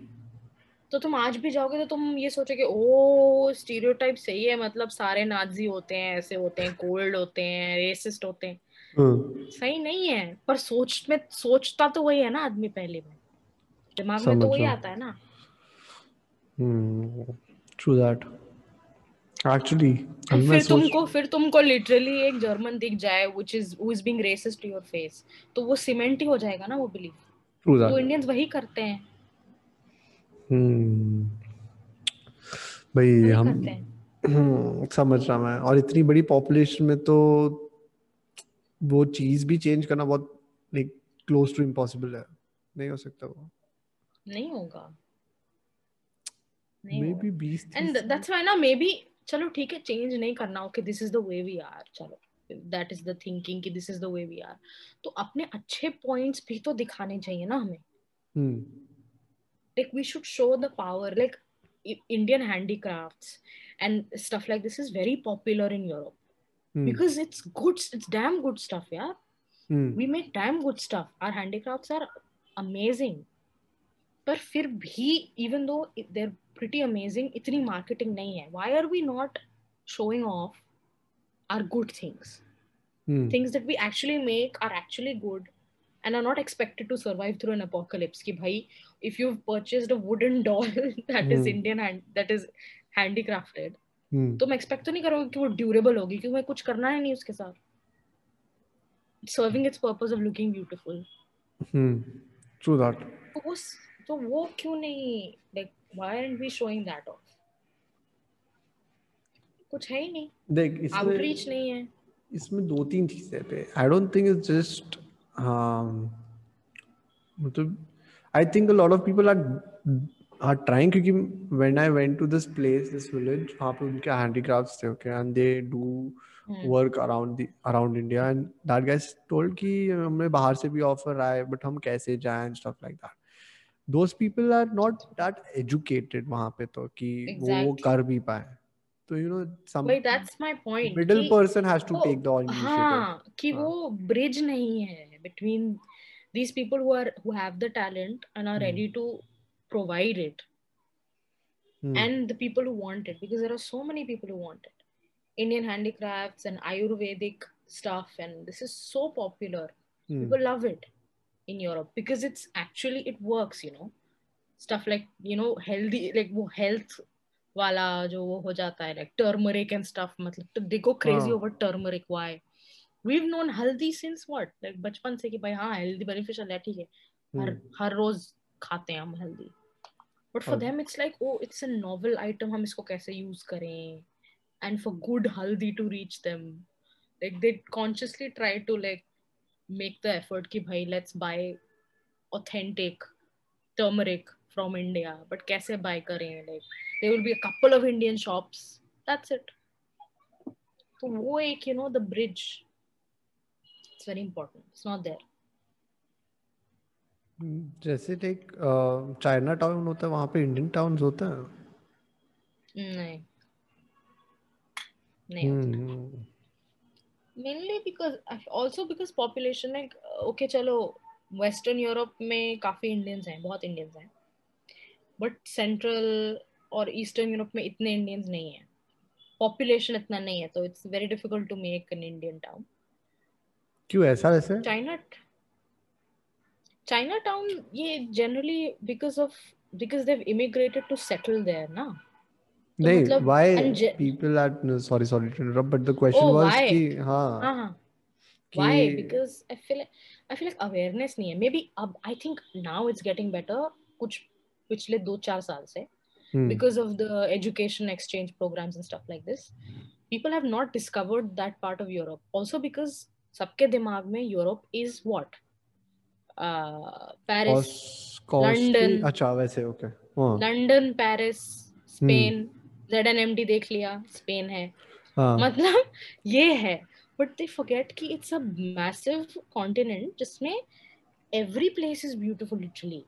तो तुम आज भी जाओगे तो तुम ये सोचोगे ओ स्टीरियोटाइप सही है मतलब सारे नाजी होते हैं ऐसे होते हैं कोल्ड होते हैं रेसिस्ट होते हैं. हाँ सही नहीं है पर सोच में सोचता तो वही है ना आदमी पहले में। दिमाग में तो वही आता है ना। ट्रू दैट एक्चुअली फिर तुमको फिर तुमको लिटरली एक जर्मन दिख जाए which is who is being racist to your face तो वो सीमेंट ही हो जाएगा ना वो बिलीफ तो इंडियंस वही करते हैं। हम्म। भाई हम हम्म, समझ रहा मैं। और इतनी बड़ी पॉपुलेशन में तो वो चीज़ भी चेंज करना बहुत लाइक क्लोज टू इम्पॉसिबल है। नहीं हो सकता वो। नहीं होगा। नहीं मे बी बीस एंड दैट्स व्हाई ना मे बी चलो ठीक है चेंज नहीं करना। Okay this is the way we are चलो। That is the thinking this is the way we are तो अपने अच्छे पॉइंट्स भी तो दिखाने चाहिए ना हमें। Like we should show the power like Indian handicraft and stuff like this is very popular in Europe because it's good it's damn good stuff यार। We make damn good stuff are handicraft are amazing पर फिर भी even though they're pretty amazing इतनी marketing नहीं है। Why are we not showing off our good things hmm things that we actually make are actually good and are not expected to survive through an apocalypse ki bhai if you've purchased a wooden doll that is Hmm. indian hand that is handicrafted हम्म तुम expect तो नहीं करोगे कि वो durable होगी क्योंकि मैं कुछ करना है नहीं उसके साथ serving its purpose of looking beautiful hmm true that तो वो तो वो क्यों नहीं like why aren't we showing that of कुछ है ही नहीं। देख इसमें आउटरीच नहीं है। इसमें दो तीन चीज़ें पे I don't think it's just मतलब I think a lot of people are are trying क्योंकि when I went to this place this village वहाँ पे उनके हैंडीक्राफ्ट्स थे okay and they do work around the around India and that guys told कि हमें बाहर से भी ऑफ़र आए बट हम कैसे जाएँ and stuff like that those people are not that educated वहाँ पे तो कि वो वो कर भी पाए। तो यू नो सम वही that's my point middle person has to वो- टेक द इनिशिएटिव हाँ कि हाँ। वो ब्रिज नहीं है between these people who are who have the talent and are Hmm. ready to provide it and the people who want it because there are so many people who want it indian handicrafts and ayurvedic stuff and this is so popular people love it in europe because it's actually it works you know stuff like you know healthy like वो health वाला जो वो हो जाता है like turmeric and stuff मतलब they go crazy हाँ. over turmeric why? We've known haldi since what? Like बचपन से कि भाई हाँ healthy beneficial है ठीक है। हर हर रोज खाते हैं हम हल्दी but for them it's like oh it's a novel item हम इसको कैसे यूज़ करें? And for good haldi to reach them like they consciously try to like make the effort कि भाई let's buy authentic turmeric from India but कैसे buy करें like they will be a couple of Indian shops that's it तो वो एक you know the bridge it's very important it's not there जैसे like China town होता है वहाँ पे इंडियन टाउन्स होता है। नहीं। नहीं mainly because also because population like okay चलो वेस्टर्न यूरोप में काफ़ी इंडियंस हैं बहुत इंडियंस हैं। बट सेंट्रल और ईस्टर्न यूरोप में इतने इंडियंस नहीं हैं। पॉपुलेशन इतना नहीं है तो it's very difficult to make an Indian town क्यों ऐसा वैसे? चाइना चाइना टाउन ये generally because of because they immigrated to settle there ना? तो नहीं are sorry sorry to interrupt but the question Oh, was why? कि हाँ हाँ कि why? Because i feel i feel like awareness नहीं है। Maybe अब i think now it's getting better कुछ पिछले दो चार साल से। हम्म, because of the education exchange programs and stuff like this people have not discovered that part of europe also because सबके दिमाग में Europe is what Paris cost- costly London. अच्छा वैसे ओके हाँ लंदन पेरिस स्पेन ZNMD देख लिया Spain है हाँ मतलब ये है बट दे फॉरगेट कि इट्स अ मैसिव कॉन्टिनेंट जिसमें every place is beautiful literally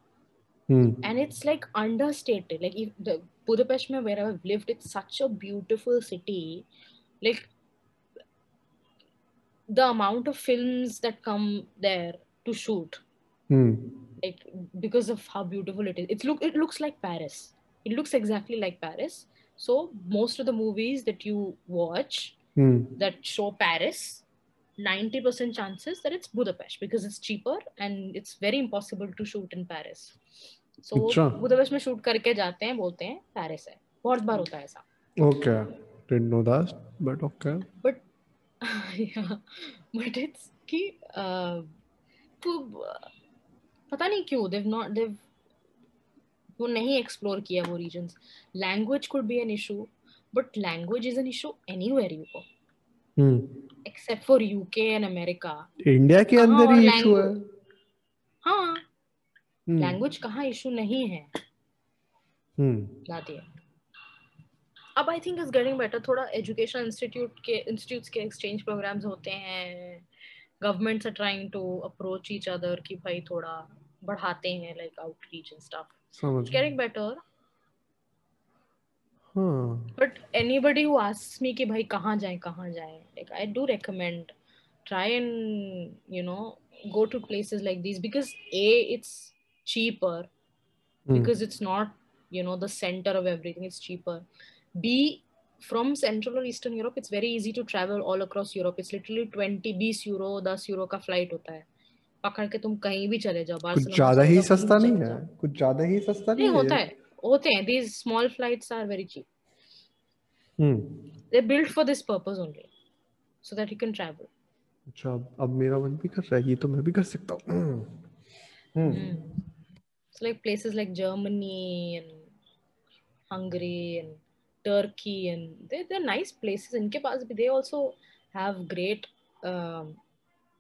Hmm. And it's like understated. Like if the Budapest, where I've lived, it's such a beautiful city. Like the amount of films that come there to shoot, hmm. like because of how beautiful it is. It look it looks like Paris. It looks exactly like Paris. So most of the movies that you watch hmm. that show Paris, 90% chances that it's Budapest because it's cheaper and it's very impossible to shoot in Paris. So वो अच्छा। Budapest में shoot करके जाते हैं बोलते हैं Paris है। बहुत बार होता है ऐसा। Didn't know that but okay. But yeah. But it's कि तो पता नहीं क्यों they've not they've वो नहीं एक्सप्लोर किया वो reasons language could be an issue but language is an issue anywhere you go. Except for UK and America India के अंदर ही इशू है। हाँ. लैंग्वेज कहाँ इशू नहीं है। Hmm. लाती है। अब I think is getting better थोड़ा एजुकेशन इंस्टीट्यूट के इंस्टीट्यूट्स के एक्सचेंज प्रोग्राम्स होते हैं। Governments are trying to approach each other कि भाई थोड़ा बढ़ाते हैं like outreach and stuff it's getting better but anybody who asks me कि भाई कहाँ जाए कहाँ जाए like I do recommend try and you know go to places like these because a it's cheaper Hmm. because it's not you know the center of everything it's cheaper b from central or eastern europe it's very easy to travel all across europe it's literally 20 20 euro 10 euro का flight होता है पकड़ के तुम कहीं भी चले जाओ कुछ ज़्यादा ही सस्ता नहीं है। कुछ ज़्यादा ही सस्ता नहीं नहीं होता है है होते हैं these small flights are very cheap hmm they're built for this purpose only so that you can travel अच्छा अब अब मेरा मन भी कर रहा है ये तो मैं भी कर सकता हूँ So like places like Germany and Hungary and Turkey and they, they're nice places. In Kipasbi, they also have great um,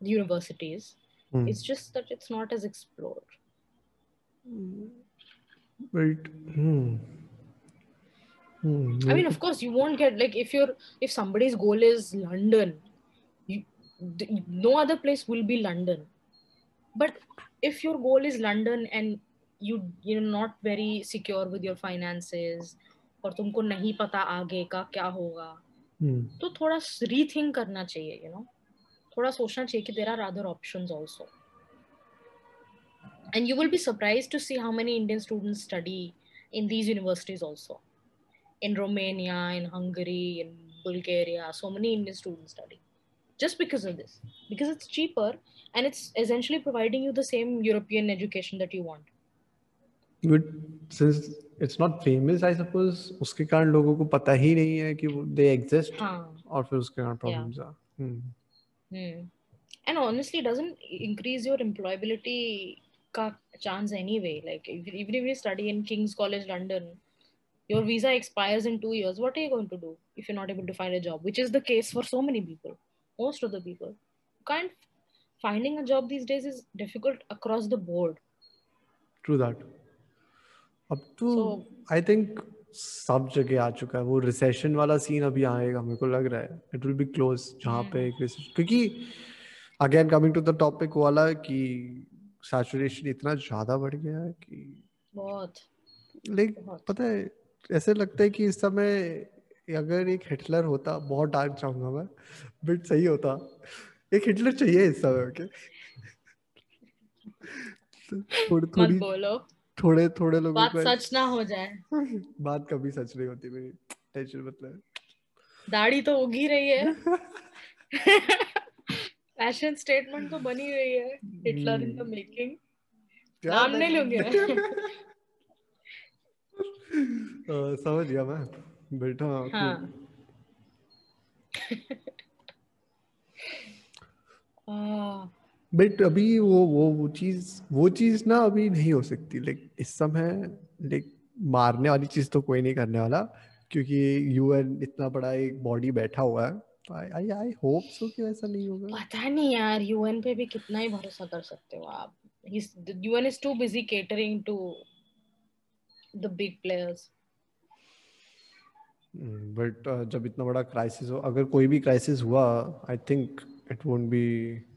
universities. Mm. It's just that it's not as explored. Right. Mm. Mm. I mean, of course, you won't get like if you're if somebody's goal is London, you, no other place will be London. But if your goal is London and you you not very secure with your finances और तुमको नहीं पता आगे का क्या होगा। Hmm. तो थोड़ा रीथिंक करना चाहिए यू you नो know? थोड़ा सोचना चाहिए कि there are other option also and you will be surprise to see how many Indian student study in these universities also in Romania in Hungary in Bulgaria so many Indian student study just because of this because it's cheaper and it's essentially providing you the same European education that you want but since it's not famous I suppose उसके कारण लोगों को पता ही नहीं है कि they exist हाँ और फिर उसके कारण problems uh hmm Hmm. Hmm. And honestly, it doesn't increase your employability ka chance anyway. Like if, even if you study in King's College London, your visa expires in two years. What are you going to do if you're not able to find a job? Which is the case for so many people, most of the people. You can't finding a job these days is difficult across the board. true that अब तो I think सब जगह आ चुका है। वो recession वाला scene अभी आएगा मेरे को लग रहा है। इट विल बी क्लोज जहाँ पे क्योंकि again coming to the topic वाला कि सैचुरेशन इतना ज़्यादा बढ़ गया है कि बहुत। लाइक पता है ऐसे लगता है कि इस समय अगर एक हिटलर होता बहुत डार्क चाहूँगा मैं बट सही होता। एक हिटलर चाहिए इस समय ओके थोड़ी थोड़ी बोलो। थोड़े थोड़े लोगों बात सच ना हो जाए। बात कभी सच नहीं होती मेरी। टेंशन मतलब दाढ़ी तो उगी रही है। फ़ैशन स्टेटमेंट तो बनी रही है। हिटलर इन द मेकिंग नाम नहीं लूँगी? समझ गया मैं। बेटा हाँ। आ, बट अभी वो वो वो चीज़ वो चीज़ ना अभी नहीं हो सकती। लाइक इस समय लाइक मारने वाली चीज़ तो कोई नहीं करने वाला क्योंकि यूएन इतना बड़ा एक बॉडी बैठा हुआ है। आई आई होप सो कि वैसा नहीं होगा। पता नहीं यार यूएन पे भी कितना ही भरोसा कर सकते हो आप। UN is too busy catering to the big players but जब इतना बड़ा क्राइसिस हो अगर कोई भी क्राइसिस हुआ I think it won't be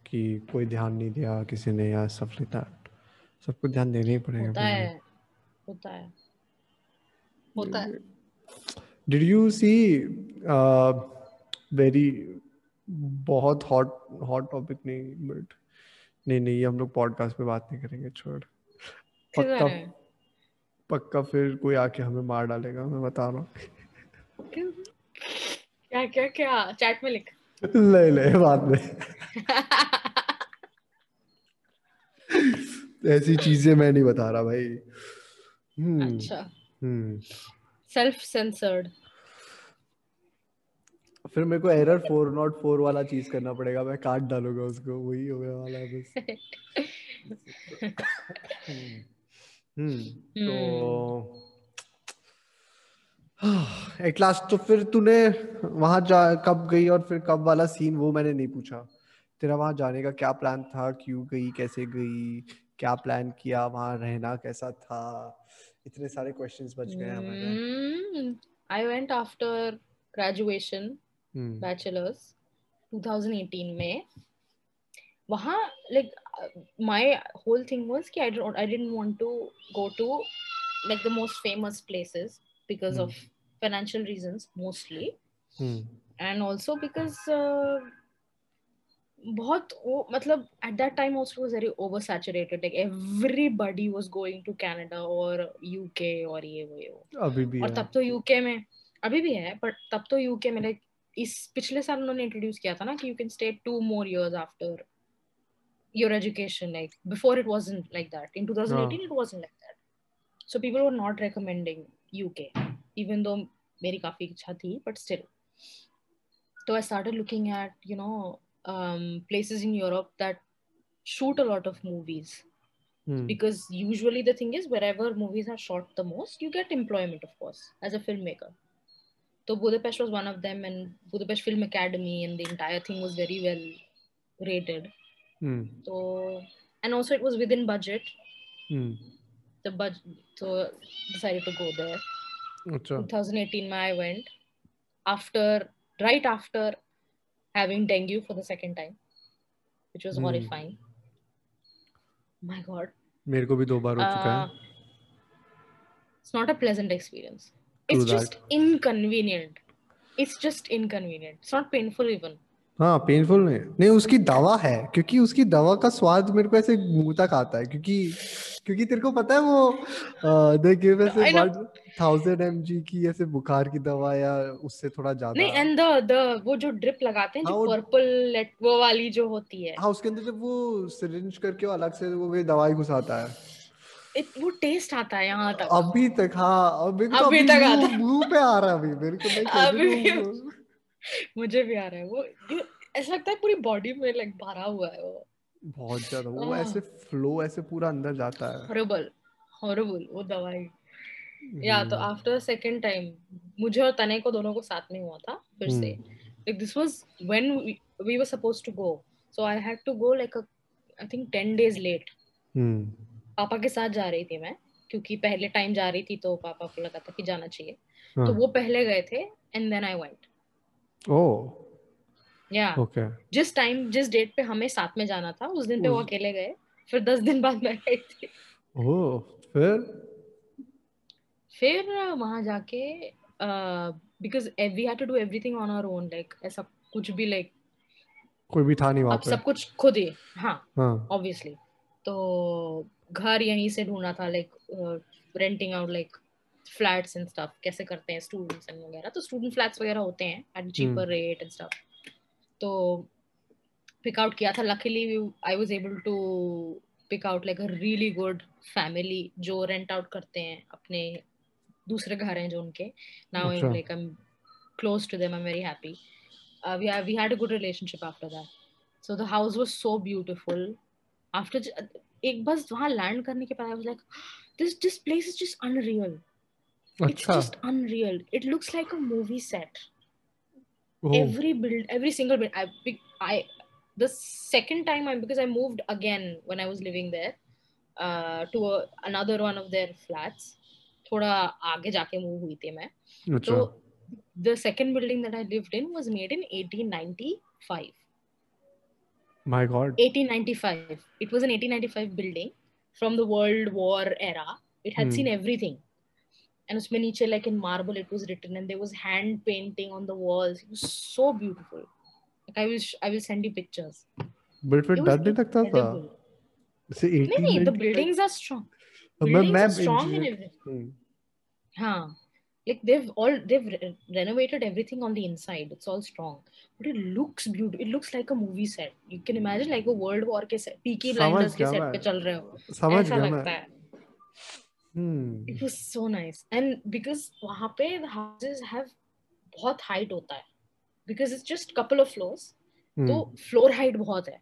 कि कोई ध्यान नहीं दिया किसी ने या सब लाइक दैट सबको ध्यान देना ही पड़ेगा होता है होता है। होता है। डिड यू सी वेरी बहुत हॉट हॉट टॉपिक नहीं बट नहीं नहीं हम लोग पॉडकास्ट पे बात नहीं करेंगे छोड़। पक्का पक्का फिर कोई आके हमें मार डालेगा मैं बता रहा हूँ। क्या क्या क्या? चैट में लिख। ले ले बाद में ऐसी चीज़ें मैं नहीं बता रहा भाई। हम्म अच्छा। हम्म। सेल्फ सेंसर्ड फिर मेरे को एरर फोर नॉट फोर वाला चीज़ करना पड़ेगा मैं काट डालूँगा उसको वही होने वाला है बस। हम्म हम्म, तो एट लास्ट तो फिर तूने वहाँ जा कब गई और फिर कब वाला सीन वो मैंने नहीं पूछा। तेरा वहाँ जाने का क्या प्लान था? क्यों गई? कैसे गई? क्या प्लान किया? वहाँ रहना कैसा था? इतने सारे क्वेश्चंस बच गए हमारे। I went after graduation bachelors 2018 में। वहाँ uh, my whole thing was कि I don't I didn't want to go to like the most famous places because Hmm. Of financial reasons mostly. Hmm and also because uh, बहुत वो मतलब at that time also was very oversaturated. Like everybody was going to Canada or UK और ये वो ये वो. अभी भी और है। तब तो यूके में अभी भी है बट तब तो यूके में लाइक इस पिछले साल उन्होंने इंट्रोड्यूस किया था ना कि you can stay two more years after your education like before it wasn't like that in 2018 it wasn't like that so people were not recommending UK even though मेरी काफी इच्छा थी बट स्टिल तो I started looking at you know places in Europe that shoot a lot of movies hmm because usually the thing is wherever movies are shot the most you get employment of course as a filmmaker so budapest was one of them and budapest film academy and the entire thing was very well rated hmm so and also it was within budget hmm the budget so decided to go there अच्छा 2018 mein i went after right after having dengue for the second time which was Hmm. horrifying my god मेरे को भी दो बार हो चुका Uh, है it's not a pleasant experience. It's just inconvenient. It's just inconvenient. It's not painful even. हाँ painful नहीं नहीं उसकी दवा है क्योंकि उसकी दवा का स्वाद मेरे को ऐसे मुँह तक आता है क्योंकि क्योंकि तेरे को पता है वो they give I know. Thousand M की ऐसे बुखार की दवा या उससे थोड़ा ज़्यादा। नहीं and the the वो जो ड्रिप लगाते हैं हाँ, जो पर्पल वो वाली जो होती है। हाँ उसके अंदर जब वो सिरिंज करके अलग से वो भी दवाई घुसाता है। It, वो टेस्ट आता है यहाँ तक। अभी तक हाँ को तो अभी अभी तक आता। मुँह पे आ रहा है अभी मेरे को नहीं अभी मुझे भी आ रहा है वो ऐसा लगता है पूरी बॉडी में लाइक भरा हुआ है वो। बहुत ज़्यादा वो आह। ऐसे फ्लो ऐसे पूरा अंदर जाता है। हॉरिबल हॉरिबल वो दवाई। या तो हम्म, आफ्टर सेकंड टाइम मुझे और तने को दोनों को साथ में हुआ था फिर से। was when we, we were supposed to go. So i had to go like a i think 10 days late. हम्म। पापा के साथ जा रही थी मैं क्योंकि पहले टाइम जा रही थी तो पापा को लगा था कि जाना चाहिए। हाँ। तो वो पहले गए थे and then I went oh yeah okay जिस टाइम जिस डेट पे हमें साथ में जाना था उस दिन पे वो अकेले गए फिर दस दिन बाद मैं गई थी। ओह फिर? फिर वहाँ जाके because we had to do everything on our own like ऐसा कुछ भी लाइक कोई भी था नहीं वहाँ पे। सब कुछ खुद ही हाँ हाँ। ऑब्वियसली तो घर यहीं से ढूंढना था like renting out like flats and stuff कैसे करते हैं स्टूडेंट्स एंड वगैरह। तो स्टूडेंट फ्लैट्स वगैरह होते हैं at cheaper rate and stuff तो पिक आउट किया था। Luckily I was able to pick out like a really good family जो रेंट आउट करते हैं अपने दूसरे घर हैं जो उनके। Now. Like I am close to them I am very happy we we had a good relationship after that so the house was so beautiful after एक बस वहाँ लैंड करने के बाद I was like this this place is just unreal अच्छा। just unreal. It looks like a movie set oh every build every single build i be- i the second time i because i moved again when i was living there uh, to a, another one of their flats थोड़ा आगे जाके move हुई थी मैं अच्छा तो the second building that i lived in was made in 1895 my God 1895 it was an 1895 building from the world war era it had Hmm. seen everything And उसमें नीचे like in marble it was written and there was hand painting on the walls it was so beautiful like I will I will send you pictures बट फिर it डर नहीं लगता था incredible जैसे नहीं नहीं the 1895 buildings are strong मैं buildings मैं are strong and engineer- everything. Hmm, Like they've all they've re- renovated everything on the inside. It's all strong, but it looks beautiful. It looks like a movie set. You can imagine like a World War के set, Peaky Blinders गया set मैं। पे चल रहे हो. समझ ऐसा है. हम्म It was so nice. And because वहाँ पे the houses have बहुत height होता है. Because it's just couple of floors. तो हम्म, floor height बहुत है.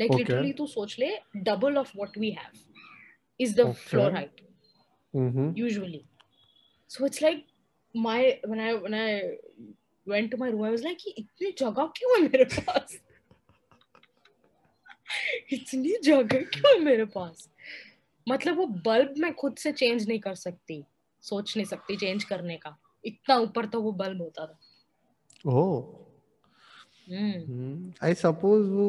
Like Okay. literally तू सोच ले double of what we have is the floor Okay. height. Hmm, usually so it's like my when i when i went to my room i was like "ये इतनी जगह क्यों है मेरे पास इतनी जगह क्यों है मेरे पास मतलब वो बल्ब मैं खुद से चेंज नहीं कर सकती सोच नहीं सकती चेंज करने का। इतना ऊपर तो वो बल्ब होता था। ओह। हम्म। आई सपोज़ वो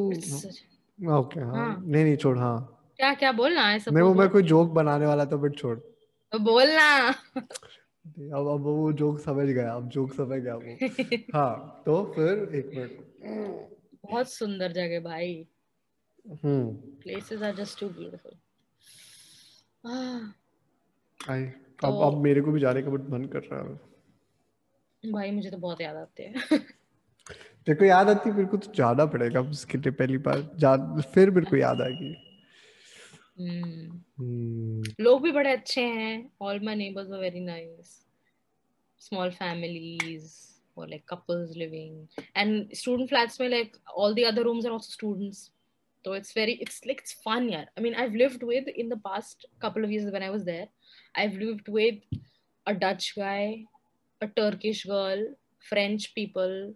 ओके हाँ। हाँ। नहीं नहीं छोड़ हाँ। क्या क्या बोलना है? सब नहीं वो मैं कोई जोक बनाने वाला था बट छोड़। तो बोलना अब अब वो जोक समझ गया अब जोक समझ गया वो। हाँ तो फिर एक मिनट बहुत सुंदर जगह भाई। हम्म। Are just too beautiful ah आई अब तो- अब मेरे को भी जाने का बट मन कर रहा है। भाई मुझे तो बहुत याद आते हैं। को याद आती मेरे को तो जाना पड़ेगा उसके लिए पहली बार। फिर मेरे को याद आएगी। हम्म, हम्म, लोग भी बड़े अच्छे हैं। All my neighbours were very nice small families or like couples living. And student flats में like all the other rooms are also students. So it's very it's like it's fun yeah i mean i've lived with in the past couple of years when i was there i've lived with a dutch guy a turkish girl french people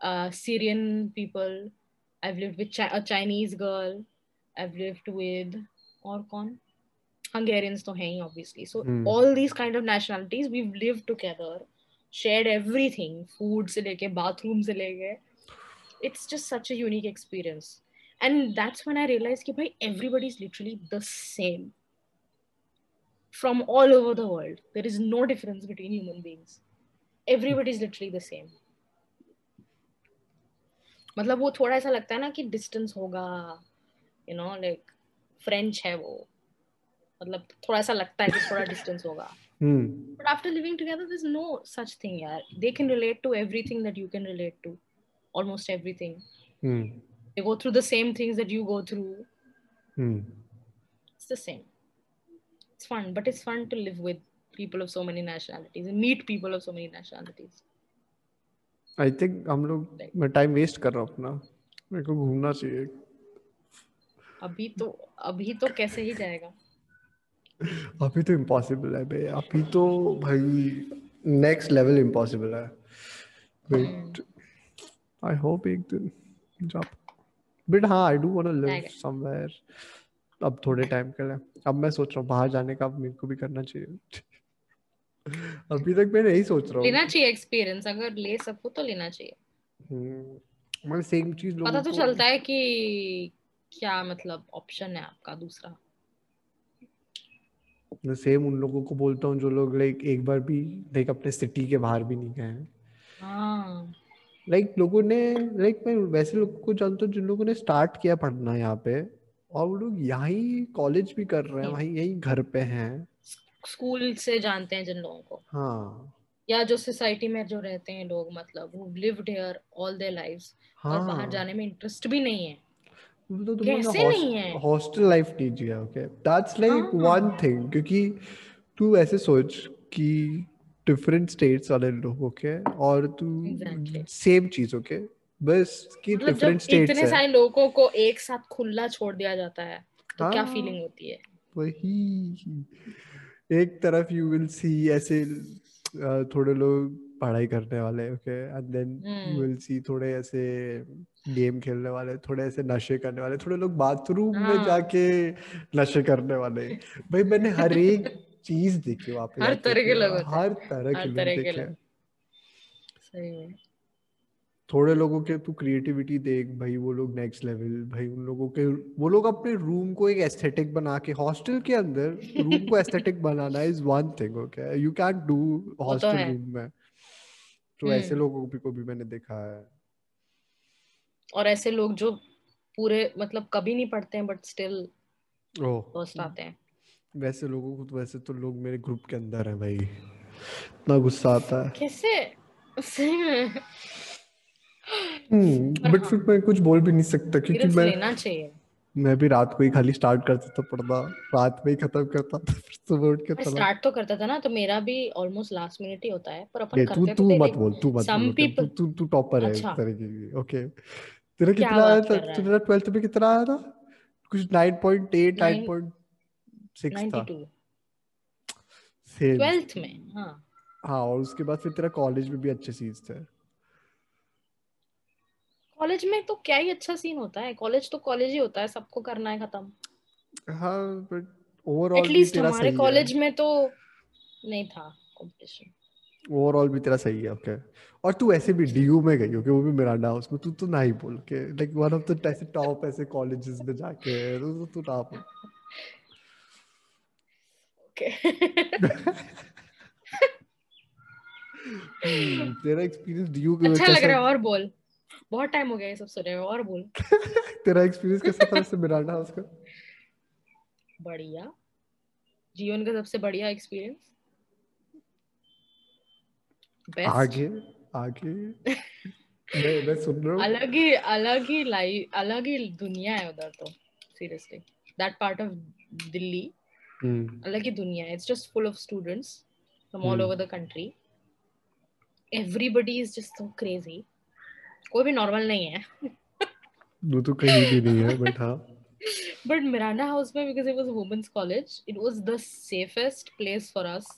uh, syrian people. I've lived with Chi- a chinese girl. I've lived with or con hungarians to hain obviously. So Hmm. all these kind of nationalities we've lived together shared everything food se leke bathroom se leke it's just such a unique experience and that's when i realized ki bhai everybody's literally the same from all over the world there is no difference between human beings everybody's literally the same मतलब वो थोड़ा ऐसा लगता है ना कि distance होगा you know like French है वो मतलब थोड़ा ऐसा लगता है कि थोड़ा डिस्टेंस होगा हम्म but after living together there's no such thing yeah they can relate to everything that you can relate to almost everything hmm they go through the same things that you go through hmm it's the same it's fun but it's fun to live with people of so many nationalities and meet people of so many nationalities I think हम लोग मैं time waste कर रहा हूँ अपना मेरे को घूमना चाहिए अभी तो अभी तो कैसे ही जाएगा अभी तो इम्पॉसिबल है बे अभी तो भाई नेक्स्ट लेवल इम्पॉसिबल है बट आई होप एक दिन जा बट हाँ I do want to live. Somewhere अब थोड़े टाइम के लिए। अब मैं सोच रहा हूँ बाहर जाने का अब मेरे को भी करना चाहिए। अभी तक मैं नहीं सोच रहा लेना चाहिए एक्सपीरियंस अगर ले सको तो लेना चाहिए। हम्म, मतलब सेम चीज़ लोगों पता तो चलता है कि क्या मतलब ऑप्शन है आपका दूसरा। मैं सेम उन लोगों को बोलता हूँ जो लोग लाइक एक बार भी लाइक अपने सिटी के बाहर भी नहीं गए हैं। हाँ। लाइक लोगों ने लाइक मैं वैसे लोगों को जानता हूँ जिन लोगों ने स्टार्ट किया पढ़ना यहाँ पे और वो लोग यहाँ कॉलेज भी कर रहे हैं हम्म। वहीं यही घर पे हैं स्कूल से जानते हैं जिन लोगों को हाँ या जो सोसाइटी में जो रहते हैं लोग मतलब who lived here all their lives और बाहर हाँ जाने में इंटरेस्ट भी नहीं है तो कैसे नहीं है? Hostel life Jiya okay that's like. One thing क्योंकि तू ऐसे सोच कि डिफरेंट स्टेट्स वाले लोग ओके और तू सेम चीज़ ओके बस कि मतलब डिफरेंट स्टेट्स इतने सारे लोगों को एक साथ खुला छोड़ दिया जाता है तो क्या हाँ। फीलिंग होती है? वही। एक तरफ़ यू विल सी ऐसे थोड़े लोग पढ़ाई करने वाले okay and then you. Will see थोड़े ऐसे गेम खेलने वाले थोड़े ऐसे नशे करने वाले थोड़े लोग बाथरूम में हाँ। जाके नशे करने वाले। भाई मैंने हर एक चीज़ देखी वहाँ पे हर तरह के लोग हर तरह के लोग देखे। सही में। थोड़े लोगों के तू क्रिएटिविटी देख भाई वो लोग नेक्स्ट लेवल भाई उन लोगों के वो लोग अपने रूम को एक एस्थेटिक बना के हॉस्टल के अंदर रूम को aesthetic banana is one thing okay you can do hostel room में। तो ऐसे हम्म। लोगों भी को भी मैंने देखा है। और ऐसे लोग जो पूरे मतलब कभी नहीं पढ़ते हैं बट स्टिल ओह। फ़र्स्ट आते हैं। वैसे लोगों को तो वैसे तो लोग मेरे ग्रुप के अंदर हैं भाई। इतना गुस्सा आता है। कैसे? सही में। हम्म, बट हाँ। फिर मैं कुछ बोल भी नहीं सकता क्योंकि मैं लेना चाहिए। मैं भी रात को ही खाली स्टार्ट करता था पढ़ना रात में ही खत्म करता था फिर सुबह उठ के पढ़ना स्टार्ट तो करता था ना तो मेरा भी ऑलमोस्ट लास्ट मिनट ही होता है पर अपन करते तू तो तू मत बोल तू मत बोल people... तू तू टॉपर है इस अच्छा। तरह की ओके तेरा कितना आया था? तेरा 12th में कितना आया था? कुछ 9.8 9.2 में हाँ।, हाँ। और उसके बाद फिर तेरा कॉलेज में भी अच्छे सीन्स थे। कॉलेज में तो क्या ही अच्छा सीन होता है कॉलेज तो कॉलेज ही होता है सबको करना है खत्म। हाँ बट ओवरऑल एटलीस्ट हमारे कॉलेज में तो नहीं था कंपटीशन ओवरऑल भी तेरा सही है ओके और तू ऐसे भी डीयू में गई ओके वो भी मिरांडा हाउस में तू तो ना ही बोल के like one of the top ऐसे कॉलेजेस में जाके तू तो ना बोल। ओके हम्म, तेरा एक्सपीरियंस डीयू के अच्छा लग रहा है और बोल। बहुत टाइम हो गया ये सब सुने हुए और बोल। तेरा एक्सपीरियंस कैसा था वैसे मिरांडा हाउस का? बढ़िया। जीवन का सबसे बढ़िया एक्सपीरियंस बेस्ट आगे आगे। मैं मैं सुन रहा हूँ। अलग ही अलग ही लाइफ अलग ही दुनिया है उधर तो seriously that part of Delhi. अलग ही दुनिया it's just full of students from all over the country everybody is just so crazy कोई भी नॉर्मल नहीं है। वो तो कहीं भी नहीं है बट हाँ। बट मिराना हाउस में because it was women's college it was the safest place for us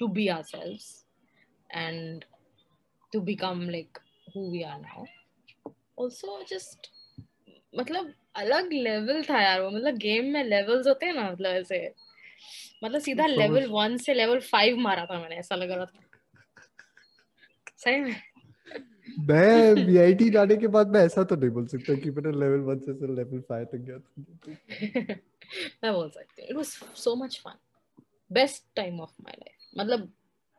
to be ourselves and to become like who we are now also just मतलब अलग लेवल था यार वो मतलब गेम में levels होते हैं ना मतलब ऐसे मतलब सीधा लेवल वन से लेवल फाइव मारा था मैंने ऐसा लग रहा था। सही में? मैं वीआईटी जाने के बाद मैं ऐसा तो नहीं बोल सकता कि मैंने लेवल वन से लेवल फाइव तक गया था। मैं बोल सकती हूँ it was so much fun best time of my life मतलब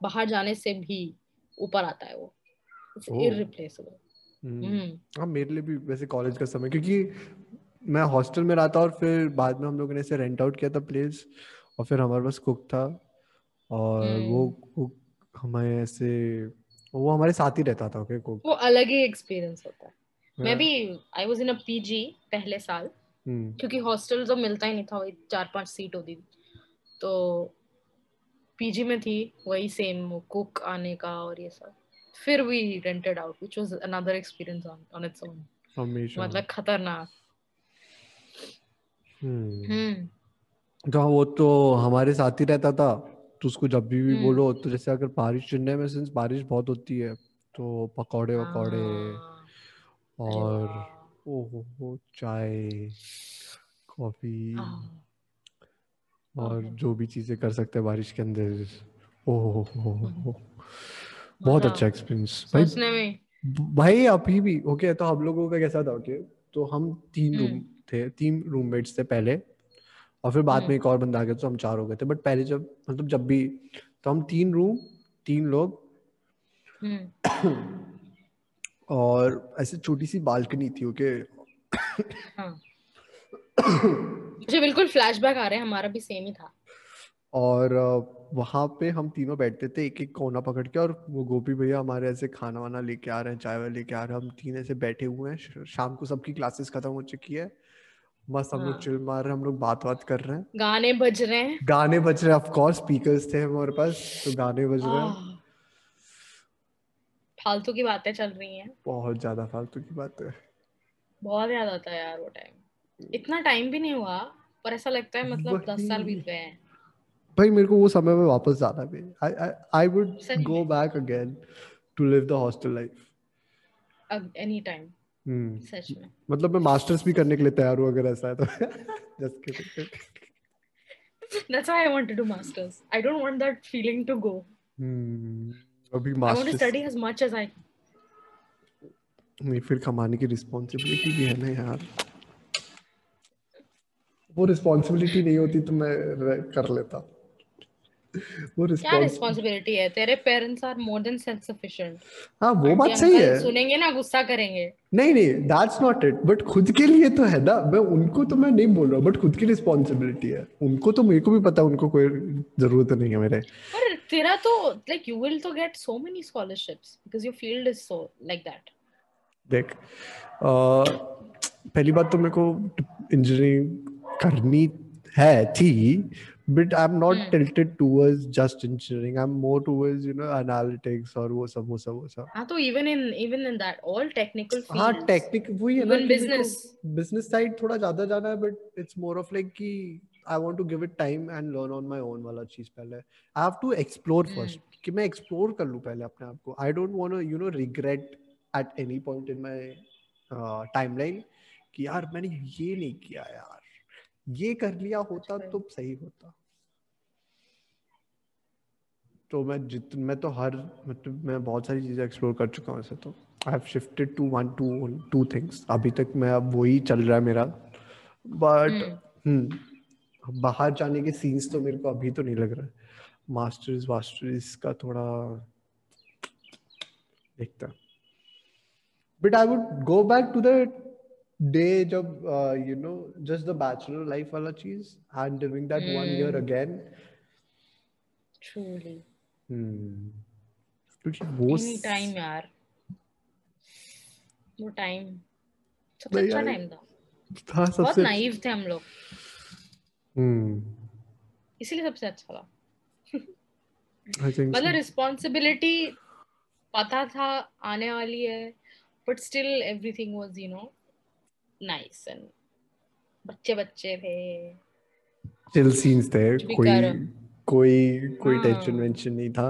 बाहर जाने से भी ऊपर आता है वो। इट्स. इररिप्लेसेबल हम्म हाँ मेरे लिए भी वैसे कॉलेज का समय क्योंकि मैं हॉस्टल में रहा था और फिर बाद में हम लोगों ने ऐसे रेंट आउट किया था प्लेस और फिर हमारे पास कुक था। और वो हम्म। कुक हमें ऐसे वो हमारे साथ ही रहता था ओके कुक वो अलग ही एक्सपीरियंस होता है। मैं हाँ, भी I was in a PG पहले साल। हम्म, क्योंकि हॉस्टल तो मिलता ही नहीं था वही चार पाँच सीट होती थी। तो पीजी में थी वही सेम कुक आने का और ये सब। फिर we rented out which was another experience on on its own मतलब खतरनाक। हम्म हम्म तो हाँ, वो तो हमारे साथ ही रहता था तो उसको जब भी, भी हम्म। बोलो तो जैसे अगर बारिश चेन्नई में सिंस बारिश बहुत होती है तो पकौड़े वकौड़े हाँ, और। ओहो चाय कॉफ़ी और। जो भी चीज़ें कर सकते हैं बारिश के अंदर ओहो बहुत अच्छा एक्सपीरियंस भाई भाई अभी भी ओके तो हम लोगों का कैसा था ओके तो हम तीन रूम हम्म। थे तीन रूममेट्स थे पहले। और फिर बाद में हम्म। एक और बंदा आ गया तो हम चार हो गए थे। बट पहले जब मतलब जब भी तो हम तीन रूम तीन लोग। हम्म, और ऐसे छोटी सी बालकनी थी ओके। हाँ। मुझे बिल्कुल फ्लैशबैक आ रहे हैं हमारा भी सेम ही था। और वहाँ पे हम तीनों बैठते थे एक एक कोना पकड़ के। और वो गोपी भैया हमारे ऐसे खाना वाना लेके आ रहे हैं चाय वाय लेके आ रहे हैं। हम तीन ऐसे बैठे हुए हैं शाम को सबकी क्लासेस खत्म हो चुकी है। मस्त हम लोग हाँ। चिल मार रहे हम लोग बात बात कर रहे हैं। गाने बज रहे हैं। गाने बज रहे हैं ऑफ़ कोर्स स्पीकर्स थे हमारे पास तो गाने बज रहे हैं। फालतू की बातें चल रही हैं। बहुत ज़्यादा फालतू की बात। है बहुत याद आता है यार वो टाइम इतना टाइम भी नहीं हुआ पर ऐसा लगता है मतलब दस साल बीत गए हैं। भाई मेरे को वो समय में वापस जाना भी I I would go back again to live the hostel life any time सच में। मतलब मैं मास्टर्स भी करने के लिए तैयार हूँ अगर ऐसा है तो। Just kidding why I want to do masters. I don't want that feeling to go. Hmm. अभी I want to masters study as much as I नहीं फिर कमाने की रिस्पॉन्सिबिलिटी भी है ना यार। वो रिस्पॉन्सिबिलिटी नहीं होती तो मैं कर लेता। वो क्या रिस्पॉन्सिबिलिटी है? तेरे parents are more than self sufficient हाँ वो बात सही है। सुनेंगे ना गुस्सा करेंगे। नहीं नहीं दैट्स नॉट इट बट खुद के लिए तो है ना मैं उनको तो मैं नहीं बोल रहा बट खुद की रिस्पॉन्सिबिलिटी है। उनको तो मेरे को भी पता उनको कोई ज़रूरत नहीं है मेरे। पर तेरा तो लाइक यू विल तो get so many scholarships because your field is so like that देख पहली बात तो मेरे को इंजीनियरिंग करनी है थी but I am not. Tilted towards just engineering I am more towards you know analytics और वो सब वो सब वो सब हाँ तो even in even in that all technical हाँ फील्ड्स टेक्निक वही है ना Even कि मेरे को business. बिज़नेस साइड थोड़ा ज़्यादा जाना है but it's more of like कि I want to give it time and learn on my own वाला चीज़ पहले I have to explore. First कि मैं एक्सप्लोर कर लूँ पहले अपने आप को I don't want to you know regret at any point in my timeline कि यार मैंने ये नहीं किया यार ये कर लिया होता अच्छा। तो सही होता तो मैं जित मैं तो हर मतलब मैं बहुत सारी चीज़ें एक्सप्लोर कर चुका हूँ ऐसे तो। I have shifted to one two two things अभी तक मैं अब वही चल रहा है मेरा। But hmm. बाहर जाने के सीन्स तो मेरे को अभी तो नहीं लग रहा। है मास्टर्स वास्टर्स का थोड़ा देखता but I would go back to the day जब you know just the bachelor life वाला चीज़ and living that one year. Again hmm क्योंकि वो टाइम यार। वो टाइम सबसे अच्छा टाइम था। था बहुत नाइव थे हम लोग। हम्म। इसीलिए सबसे अच्छा था। मतलब रिस्पॉन्सिबिलिटी पता था आने वाली है but still everything was you know nice and बच्चे बच्चे थे। चिल सीन्स थे कोई। कोई कोई हाँ। टेंशन वेंशन नहीं था।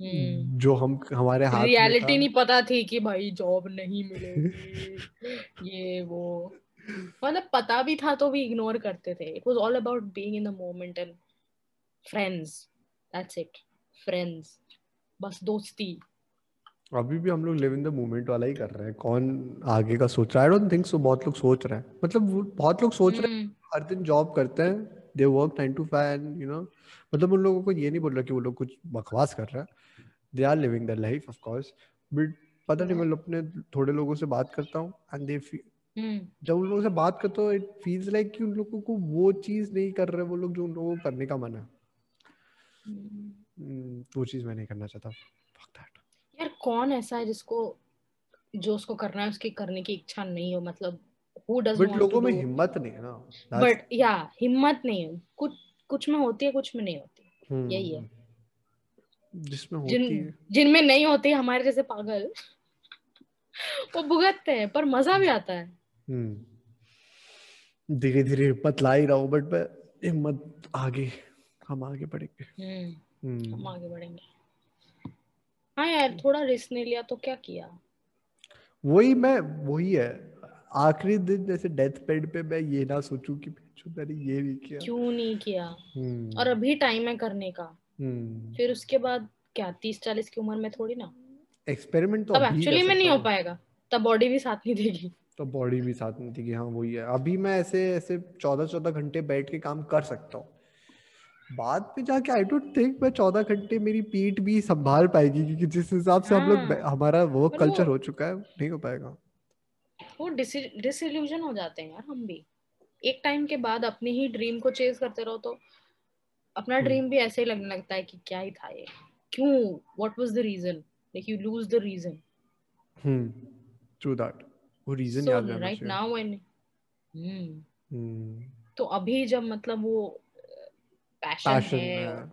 हम्म। जो हम हमारे हाथ रियलिटी नहीं पता थी कि भाई जॉब नहीं मिलेगी ये वो। मतलब पता भी था तो भी इग्नोर करते थे। It was all about being in the moment and friends that's it friends बस दोस्ती। अभी भी हम लोग लिव इन द मोमेंट वाला ही कर रहे हैं। कौन आगे का सोच रहा है? आई डोंट थिंक सो बहुत लोग सोच रहे हैं। मतलब बहुत लोग सोच रहे हैं हम्म, हर दिन जॉब करते हैं they work nine to five and you know मतलब उन लोगों को ये नहीं बोल रहा कि वो लोग कुछ बकवास कर रहे हैं they are living the life of course but पता नहीं मैं अपने थोड़े लोगों से बात करता हूँ एंड दे हम्म जब उन लोगों से बात करता हूँ इट फील्स लाइक कि उन लोगों को वो चीज़ नहीं कर रहे वो लोग जो उन लोगों को करने का मन है हम्म। हम्म, वो चीज़ मैं नहीं करना चाहता Fuck that. यार कौन ऐसा है जिसको जो उसको करना है उसकी करने की इच्छा नहीं हो मतलब हु डज बट लोगों में हिम्मत नहीं है ना। बट या हिम्मत नहीं है। कुछ कुछ में होती है कुछ में नहीं होती। हम्म, यही है। जिसमें होती जिन है। जिनमें नहीं होती हमारे जैसे पागल वो भुगतते हैं पर मज़ा भी आता है। हम्म। धीरे धीरे हिम्मत ला ही रहा हूँ बट मैं हिम्मत आगे हम आगे बढ़ेंगे। हम्म। हम हम्म आगे बढ़ेंगे। हाँ यार थोड़ा रिस्क नहीं लिया तो क्या किया? वही मैं वही है। आखिरी दिन जैसे डेथ बेड पे मैं ये ना सोचूं कि मैंने ये नहीं किया। क्यों नहीं किया? हम्म। और अभी टाइम है करने का। हम्म। फिर उसके बाद क्या तीस चालीस की उम्र में थोड़ी ना? एक्सपेरिमेंट तो एक्चुअली में नहीं हो पाएगा। तब बॉडी भी साथ नहीं देगी। तो बॉडी भी साथ थी कि हाँ वही है। अभी मैं ऐसे ऐसे चौदह चौदह घंटे बैठ के काम कर सकता हूँ। बाद में जाके आई डोंट थिंक मैं चौदह घंटे मेरी पीठ भी संभाल पाएगी क्योंकि जिस हिसाब से हम लोग हाँ। हमारा वर्क कल्चर हो चुका है नहीं हो पाएगा। वो डिसइल्यूजन हो जाते हैं यार हम भी। एक टाइम के बाद अपनी ही ड्रीम को चेज करते रहो तो अपना हम्म। ड्रीम भी ऐसे ही लगने लगता है कि क्या ही था ये। क्यों? What was the reason like you lose the reason hmm true that वो रीजन याद रहना right now when hmm. Hmm. तो अभी जब मतलब वो पैशन है और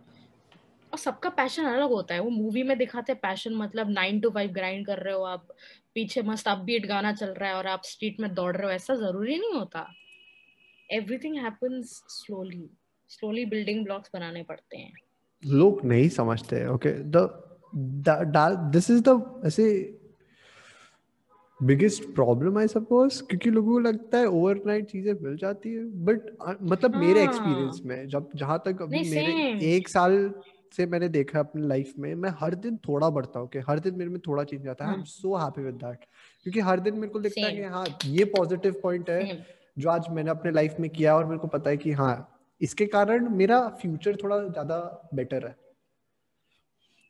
और सबका पैशन अलग होता है वो मूवी में दिखाते हैं पैशन मतलब नाइन टू फाइव ग्राइंड कर रहे हो आप पीछे मस्त अपबीट गाना चल रहा है और आप स्ट्रीट में दौड़ रहे हो ऐसा ज़रूरी नहीं होता everything happens slowly slowly building blocks बनाने पड़ते हैं लोग नहीं समझते okay the this is the ऐसे बिगेस्ट प्रॉब्लम आई सपोज़ क्योंकि लोगों को लगता है ओवरनाइट चीज़ें मिल जाती है बट मतलब हाँ. मेरे। एक्सपीरियंस में जब जहाँ तक अभी मेरे same. एक साल से मैंने देखा है अपनी लाइफ में मैं हर दिन थोड़ा बढ़ता हूँ हर दिन मेरे में थोड़ा चेंज आता है। आई एम हाँ। सो हैप्पी विद दैट क्योंकि हर दिन मेरे को लगता है कि हाँ ये पॉजिटिव पॉइंट है जो आज मैंने अपने लाइफ में किया और मेरे को पता है कि हाँ इसके कारण मेरा फ्यूचर थोड़ा ज़्यादा बेटर है।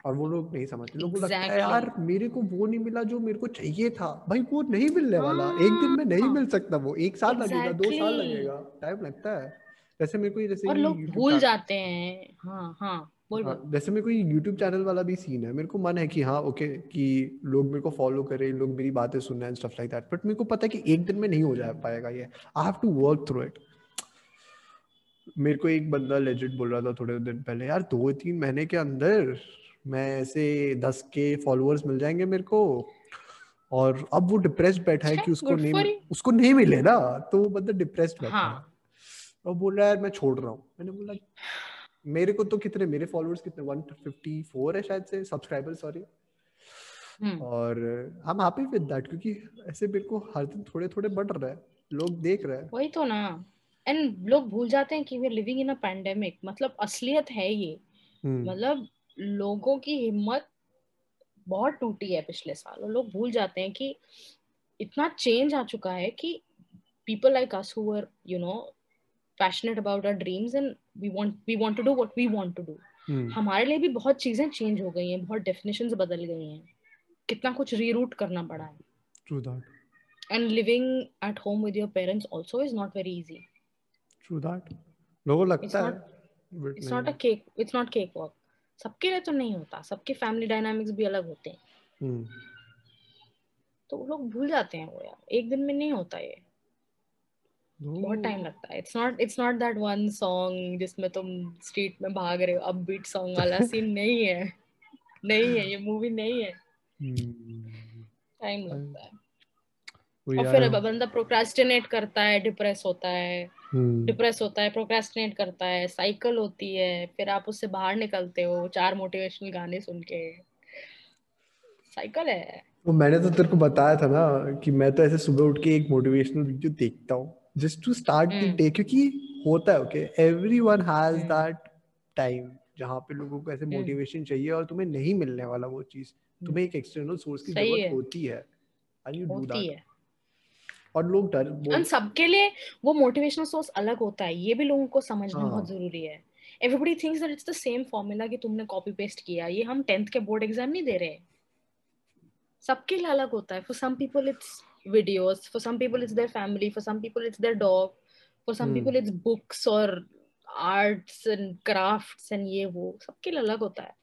और वो लोग नहीं समझते। लोगों को लगता है यार मेरे को वो नहीं मिला जो मेरे को चाहिए था। भाई वो नहीं मिलने वाला। एक दिन में नहीं हाँ। मिल सकता वो। एक साल लगेगा दो साल लगेगा। टाइम लगता है। जैसे मेरे को ये जैसे और लोग भूल जाते हैं। हाँ हाँ। हाँ, जैसे मेरे को यूट्यूब चैनल वाला भी सीन है। मेरे को मन है कि हाँ ओके कि लोग मेरे को फॉलो करें लोग मेरी बातें सुने and stuff like that but मेरे को पता है कि एक दिन में नहीं हो जा पाएगा ये। I have to work through it मेरे को एक बंदा लेजिट बोल रहा था थोड़े दिन पहले यार दो तीन महीने के अंदर मैं ऐसे दस के फॉलोअर्स मिल जाएँगे मेरे को। और अब वो डिप्रेस्ड बैठा है अच्छा, कि उसको नहीं उसको नहीं मिले ना तो वो बंदा डिप्रेस्ड बैठा है। हाँ। और बोल रहा है यार मैं छोड़ रहा हूँ। मैंने बोला मेरे को तो कितने मेरे फॉलोअर्स कितने 154 है शायद से सब्सक्राइबर सॉरी हम्म। और I am happy with that क्योंकि ऐसे मेरे को हर दिन थोड़े थोड़े बढ़ रहा है लोग देख रहे हैं। वही तो ना। एंड लोग भूल जाते हैं कि we are living in a pandemic मतलब असलियत है ये। हम्म, मतलब लोगों की हिम्मत बहुत टूटी है पिछले साल और लोग भूल जाते हैं कि इतना चेंज आ चुका है कि people like us who were you know passionate about our dreams and we want we want to do what we want to do हमारे लिए भी बहुत चीज़ें चेंज हो गई हैं बहुत डेफिनेशंस बदल गई हैं। कितना कुछ रीरूट करना पड़ा है। And living at home with your parents also is not very easy सबके लिए तो नहीं होता सबके फैमिली डायनामिक्स भी अलग होते हैं। Hmm. तो लोग भूल जाते हैं वो यार एक दिन में नहीं होता ये। बहुत टाइम लगता है। It's not it's not that one song जिसमें तुम स्ट्रीट में भाग रहे हो अब बीट सॉन्ग वाला सीन नहीं है। नहीं है ये मूवी नहीं है। टाइम लगता है। और फिर बंदा प्रोक्रास्टिनेट करता है डिप्रेस होता है। डिप्रेस होता है प्रोक्रास्टिनेट करता है साइकिल होती है फिर आप उससे बाहर निकलते हो चार मोटिवेशनल गाने सुन के। साइकिल है। तो मैंने तो तेरे को बताया था ना कि मैं तो ऐसे सुबह उठ के एक मोटिवेशनल वीडियो देखता हूँ। Just to start the. Day क्योंकि होता है okay everyone has hmm. That time जहाँ पे लोगों को ऐसे। मोटिवेशन चाहिए और तुम्हें नहीं मिलने वाला वो चीज़। तुम्हें एक एक्सटर्नल सोर्स की ज़रूरत होती है। एंड यू डू दैट और लोग डर सबके लिए वो मोटिवेशनल सोर्स अलग होता है ये भी लोगों को समझना हाँ। बहुत ज़रूरी है। Everybody thinks that it's the same formula कि तुमने कॉपी पेस्ट किया ये हम टेंथ के बोर्ड एग्ज़ाम नहीं दे रहे। सबके लिए अलग होता है। For some people it's videos for some people it's their family for some people it's their dog for some Hmm. people it's books or arts and crafts and ये वो सबके लिए अलग होता है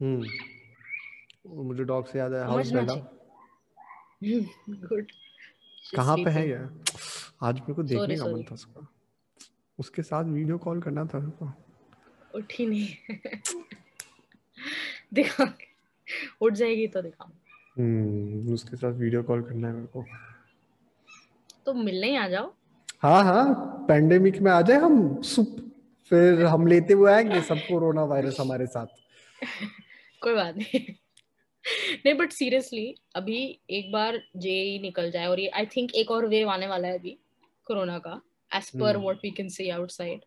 हम्म मुझे डॉग से याद है हाउस चाहिए गुड कहाँ पे है ये आज मेरे को देखने का मन. था उसका उसके साथ वीडियो कॉल करना था मेरे को उठी नहीं दिखा उठ जाएगी तो दिखा हम्म उसके साथ वीडियो कॉल करना है मेरे को। तो मिलने ही आ जाओ। हाँ हाँ पैंडेमिक में आ जाए हम सुप फिर हम लेते हुए आएँगे सब कोरोना वायरस हमारे साथ। कोई बात नहीं। नहीं बट सीरियसली अभी एक बार जेई निकल जाए और ये आई थिंक एक और वेव आने वाला है अभी कोरोना का as per. What we can see outside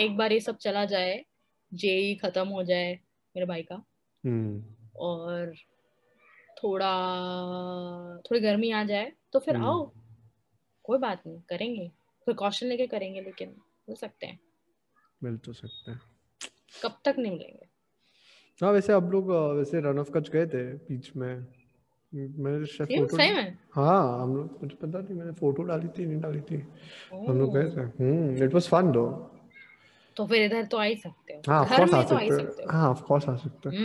एक बार ये सब चला जाए जेई खत्म हो जाए मेरे भाई का। हम्म। और थोड़ा थोड़ी गर्मी आ जाए तो फिर हम्म। आओ। कोई बात नहीं करेंगे। प्रिकॉशन लेके करेंगे लेकिन मिल सकते हैं। मिल तो सकते हैं। कब तक नहीं मिलेंगे। हाँ वैसे अब लोग वैसे रन ऑफ़ कच गए थे बीच में। मैंने शायद फ़ोटो सही में? हाँ हम लोग मुझे पता नहीं मैंने फ़ोटो डाली थी नहीं डाली थी। हम लोग गए थे। हम्म इट वाज फन दो तो फिर इधर तो आ ही सकते हो। हाँ ऑफ़ कोर्स आ तो आ ही सकते सकते हैं। हो ऑफ़ कोर्स आ सकते हैं।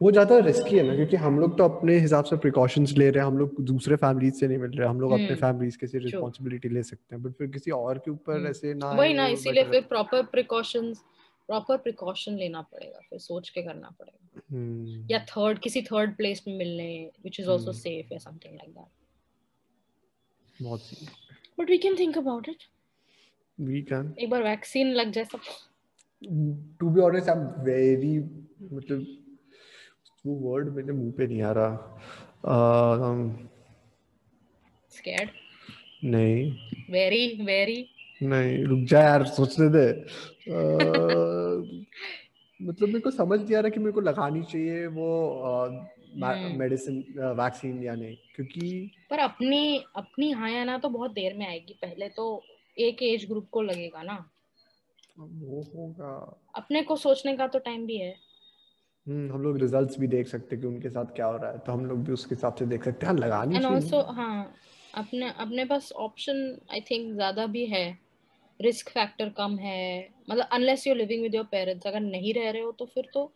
वो ज़्यादा रिस्की है ना क्योंकि हम लोग तो अपने हिसाब से प्रिकॉशंस ले रहे हैं हम लोग दूसरे फैमिलीज़ से नहीं मिल रहे हम लोग अपने हम्म, फैमिलीज़ के से true. रिस्पॉन्सिबिलिटी ले सकते हैं बट फिर किसी और के ऊपर हम्म, ऐसे ना वही ना इसीलिए फिर प्रॉपर प्रिकॉशंस प्रॉपर प्रिकॉशन लेना पड़ेगा फिर सोच के करना पड़ेगा। हम्म, या थर्ड किसी थर्ड प्लेस में मिलने which is also hmm. Safe या समथिंग लाइक दैट बहुत सी but we can think about it we can एक बार वैक्सीन लग जाए सब। To be honest I am very मतलब वो वर्ड मेरे मुँह पे नहीं आ रहा। स्कैर्ड नहीं। वेरी वेरी नहीं रुक जा यार सोचने दे। मतलब मेरे को समझ नहीं आ रहा कि मेरे को लगानी चाहिए वो हम्म। मेडिसिन वैक्सीन या नहीं क्योंकि पर अपनी अपनी हाँ या ना तो बहुत देर में आएगी पहले तो एक एज ग्रुप को लगेगा ना। वो होगा। अपने को सोचने का तो टाइम भी है। हम्म हम लोग रिजल्ट्स भी देख सकते हैं कि उनके साथ क्या हो रहा है तो हम लोग भी उसके हिसाब से देख सकते हैं। लगानी एंड ऑल्सो हाँ अपने अपने पास ऑप्शन आई थिंक ज़्यादा भी है। रिस्क फैक्टर कम है। मतलब unless you living with your parents अगर नहीं रह रहे हो तो फिर तो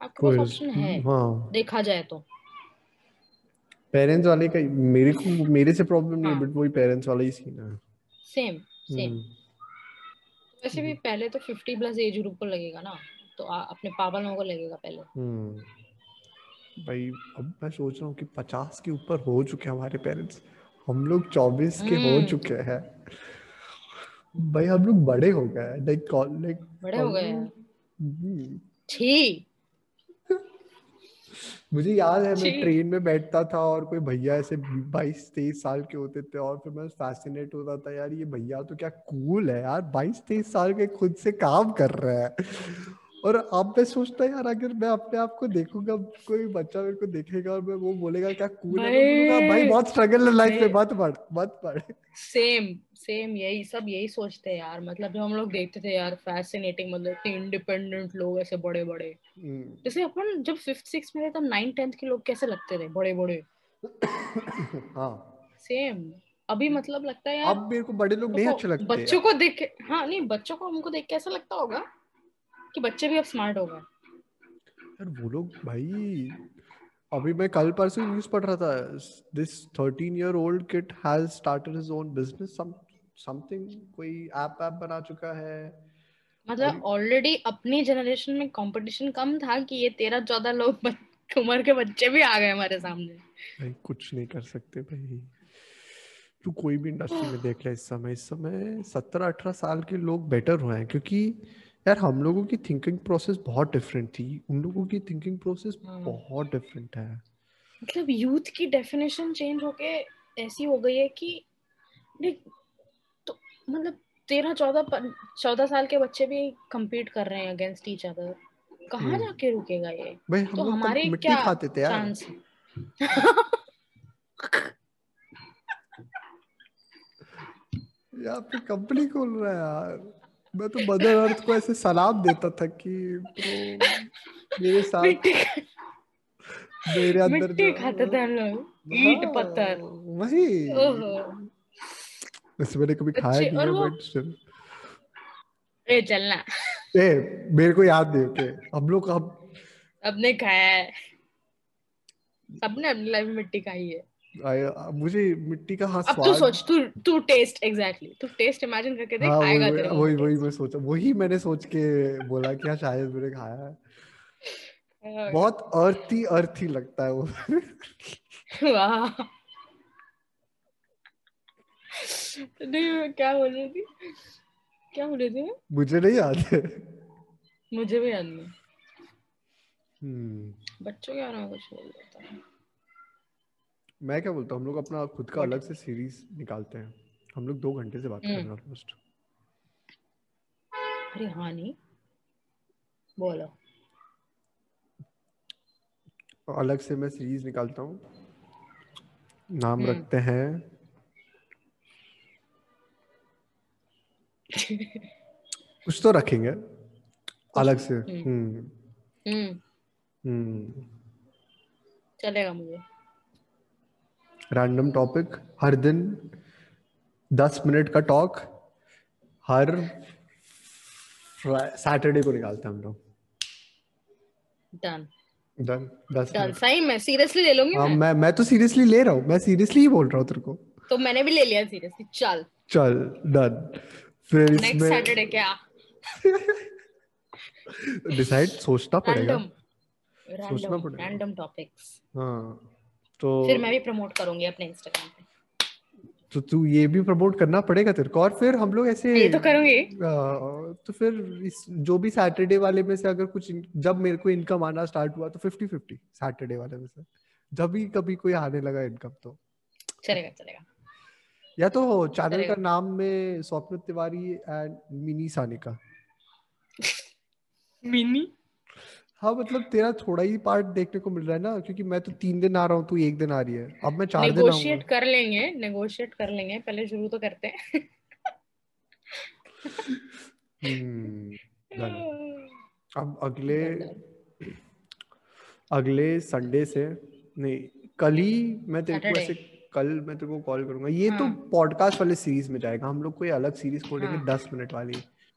आपके पास ऑप्शन है। हाँ। देखा जाए तो। पेरेंट्स वाले का मेरे को मेरे से प्रॉब्लम नहीं है हाँ। बट वही पेरेंट्स वाला ही सीन है। Same same hmm. वैसे भी पहले तो 50 प्लस एज ग्रुप को लगेगा ना। तो आ, अपने पापा लोगों को लगेगा पहले। हम्म। भाई अब मैं सोच रहा हूँ कि पचास के ऊपर हो चुके हैं हमारे पेरेंट्स हम लोग चौबीस के हो हम्म। चुके हैं। भाई हम लोग बड़े हो गए लाइक लाइक बड़े हो गए यार हम्म, छी। मुझे याद है मैं ट्रेन में बैठता था और कोई भैया ऐसे बाईस तेईस साल के होते थे और फिर मैं फैसिनेट होता था यार ये भैया तो क्या कूल है यार। बाईस तेईस साल के खुद से काम कर रहा है। और अब मैं सोचता यार अगर मैं अपने आप को देखूँगा कोई बच्चा मेरे को देखेगा और मैं वो बोलेगा क्या कूल है? भाई भाई बहुत स्ट्रगल है लाइफ में मत पढ़ मत पढ़. सेम सेम यही सब यही सोचते हैं यार। मतलब जब हम लोग देखते थे यार फैसिनेटिंग मतलब इतने इंडिपेंडेंट लोग ऐसे बड़े बड़े हम्म, जैसे अपन जब फिफ्थ सिक्स में थे तब नाइन टेंथ के लोग कैसे लगते थे? बड़े बड़े हाँ। सेम अभी मतलब लगता है यार अब मेरे को बड़े लोग नहीं अच्छे लगते बच्चों को देख के हाँ नहीं बच्चों को हमको देख के ऐसा लगता होगा कि बच्चे भी अब स्मार्ट हो गए यार वो लोग भाई अभी मैं कल परसों न्यूज़ पढ़ रहा था this 13 year old kid has started his own business some something कोई ऐप ऐप बना चुका है। मतलब ऑलरेडी अपनी जनरेशन में कंपटीशन कम था कि ये तेरह चौदह लोग उम्र के बच्चे भी आ गए हमारे सामने। भाई कुछ नहीं कर सकते भाई। तू कोई भी इंडस्ट्री में देख ले इस समय इस समय सत्रह अठारह साल के लोग बेटर हुए हैं क्योंकि यार हम लोगों की थिंकिंग प्रोसेस बहुत डिफरेंट थी। उन लोगों की थिंकिंग प्रोसेस हाँ। बहुत डिफरेंट है। मतलब यूथ की डेफिनेशन चेंज होके ऐसी हो गई है कि देख तो मतलब तेरह चौदह चौदह साल के बच्चे भी compete कर रहे हैं अगेंस्ट ईच अदर कहाँ हम्म। जाके रुकेगा ये? भाई हम तो हमारे क्या खाते थे यार। यहाँ पे कंपनी खोल रहा है यार। मैं तो मदर अर्थ को ऐसे सलाम देता था कि मेरे साथ मेरे अंदर मिट्टी खाते थे हम लोग। ईट हाँ, पत्थर। वही। ओहो। वैसे मैंने कभी खाया नहीं है बट स्टिल ए चलना। ए मेरे को याद नहीं ओके। हम लोग हम सबने खाया है। सबने अपनी लाइफ में मिट्टी खाई है। आया- मुझे मिट्टी का हाँ अब तू स्वाद सोच तू तू टेस्ट एग्जैक्टली तू टेस्ट इमेजिन करके देख हाँ आएगा तेरे वही वही मैं सोचा वही मैंने सोच के बोला कि हाँ शायद मैंने खाया है। बहुत अर्थी अर्थी लगता है वो। वाह। नहीं क्या बोल रही थी? क्या बोल रही थी मुझे नहीं याद है। मुझे भी याद नहीं। हम्म। बच्चों के बारे में कुछ बोल देता है। मैं क्या बोलता हूँ हम लोग अपना खुद का अलग से सीरीज़ निकालते हैं। हम लोग दो घंटे से बात कर रहे हैं हम्म। ऑलमोस्ट अरे हाँ नहीं। बोलो। अलग से मैं सीरीज़ निकालता हूँ। नाम हम्म। रखते हैं। कुछ तो रखेंगे। अलग से। हम्म। हम्म। हम्म। हम्म। चलेगा मुझे। रैंडम टॉपिक हर दिन दस मिनट का टॉक हर सैटरडे को निकालते हैं हम लोग। डन डन दस डन सही मैं सीरियसली ले लूँगी हाँ मैं? मैं मैं तो सीरियसली ले रहा हूँ। मैं सीरियसली ही बोल रहा हूँ तेरे को। तो मैंने भी ले लिया सीरियसली चल। चल डन फिर नेक्स्ट सैटरडे क्या? डिसाइड सोचना पड़ेगा। सोचना पड़ेगा। रैंडम टॉपिक्स हाँ। तो फिर मैं भी प्रमोट करूँगी अपने इंस्टाग्राम पे। तो तू ये भी प्रमोट करना पड़ेगा तेरे को। और फिर हम लोग ऐसे ये तो करूँगी। तो फिर इस जो भी सैटरडे वाले में से अगर कुछ इन- जब मेरे को इनकम आना स्टार्ट हुआ तो फिफ्टी फिफ्टी सैटरडे वाले में से। जब भी कभी कोई आने लगा इनकम तो। चलेगा चलेगा। या तो चैनल का नाम में स्वप्न तिवारी एंड मिनी सानिका मिनी हाँ मतलब तेरा थोड़ा ही पार्ट देखने को मिल रहा है ना क्योंकि मैं तो तीन दिन आ रहा हूँ तू एक दिन आ रही है। अब मैं चार दिन नेगोशिएट आऊँगा कर लेंगे नेगोशिएट कर लेंगे पहले शुरू तो करते हैं। हम्म अब अगले अगले संडे से नहीं कल ही मैं तेरे को ऐसे कल मैं तेरे को कॉल करूँगा। ये तो हाँ। पॉडकास्ट वाले सीरीज़ में जाएगा। हम लोग कोई अलग सीरीज़ खोलेंगे हाँ। दस मिनट वाली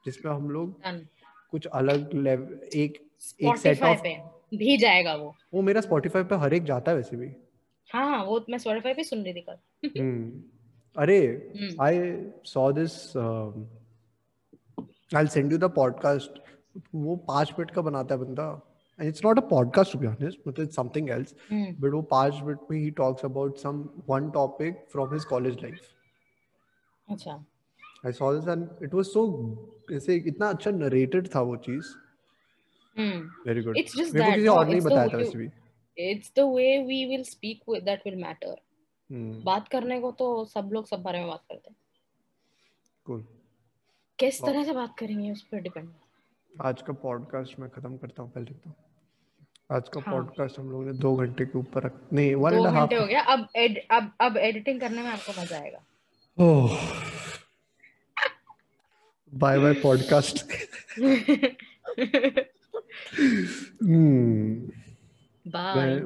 जिसमें हम लोग कुछ अलग लेवल एक एक सेट Spotify ऑफ़ पे भी जाएगा वो। वो मेरा स्पॉटिफाई पे हर एक जाता है वैसे भी। हाँ हाँ वो मैं Spotify पे सुन रही थी कल। हम्म अरे हम्म। I saw this I send you the podcast वो पाँच मिनट का बनाता है बंदा। And it's not a podcast to be honest मतलब इट्स समथिंग एल्स बट वो पाँच मिनट में ही talks about some one topic from his college life अच्छा। I saw this and it was so ऐसे इतना अच्छा नरेटेड था वो चीज़। वेरी गुड मेरे को that, किसी और ने ही it's the बताया था वैसे भी। way we will speak with that will matter. हम्म बात करने को तो सब लोग सब बारे में बात करते हैं। कूल किस हाँ। तरह से बात करेंगे उस पर डिपेंड आज का पॉडकास्ट मैं खत्म करता हूँ पहले तो। आज का हाँ। पॉडकास्ट हम लोगों ने दो घंटे के ऊपर रख नहीं वन एंड हाफ़ घंटे हो गया। अब एड, अब अब एडिटिंग करने में आपको मज़ा आएगा। Bye bye podcast hmm bye मैं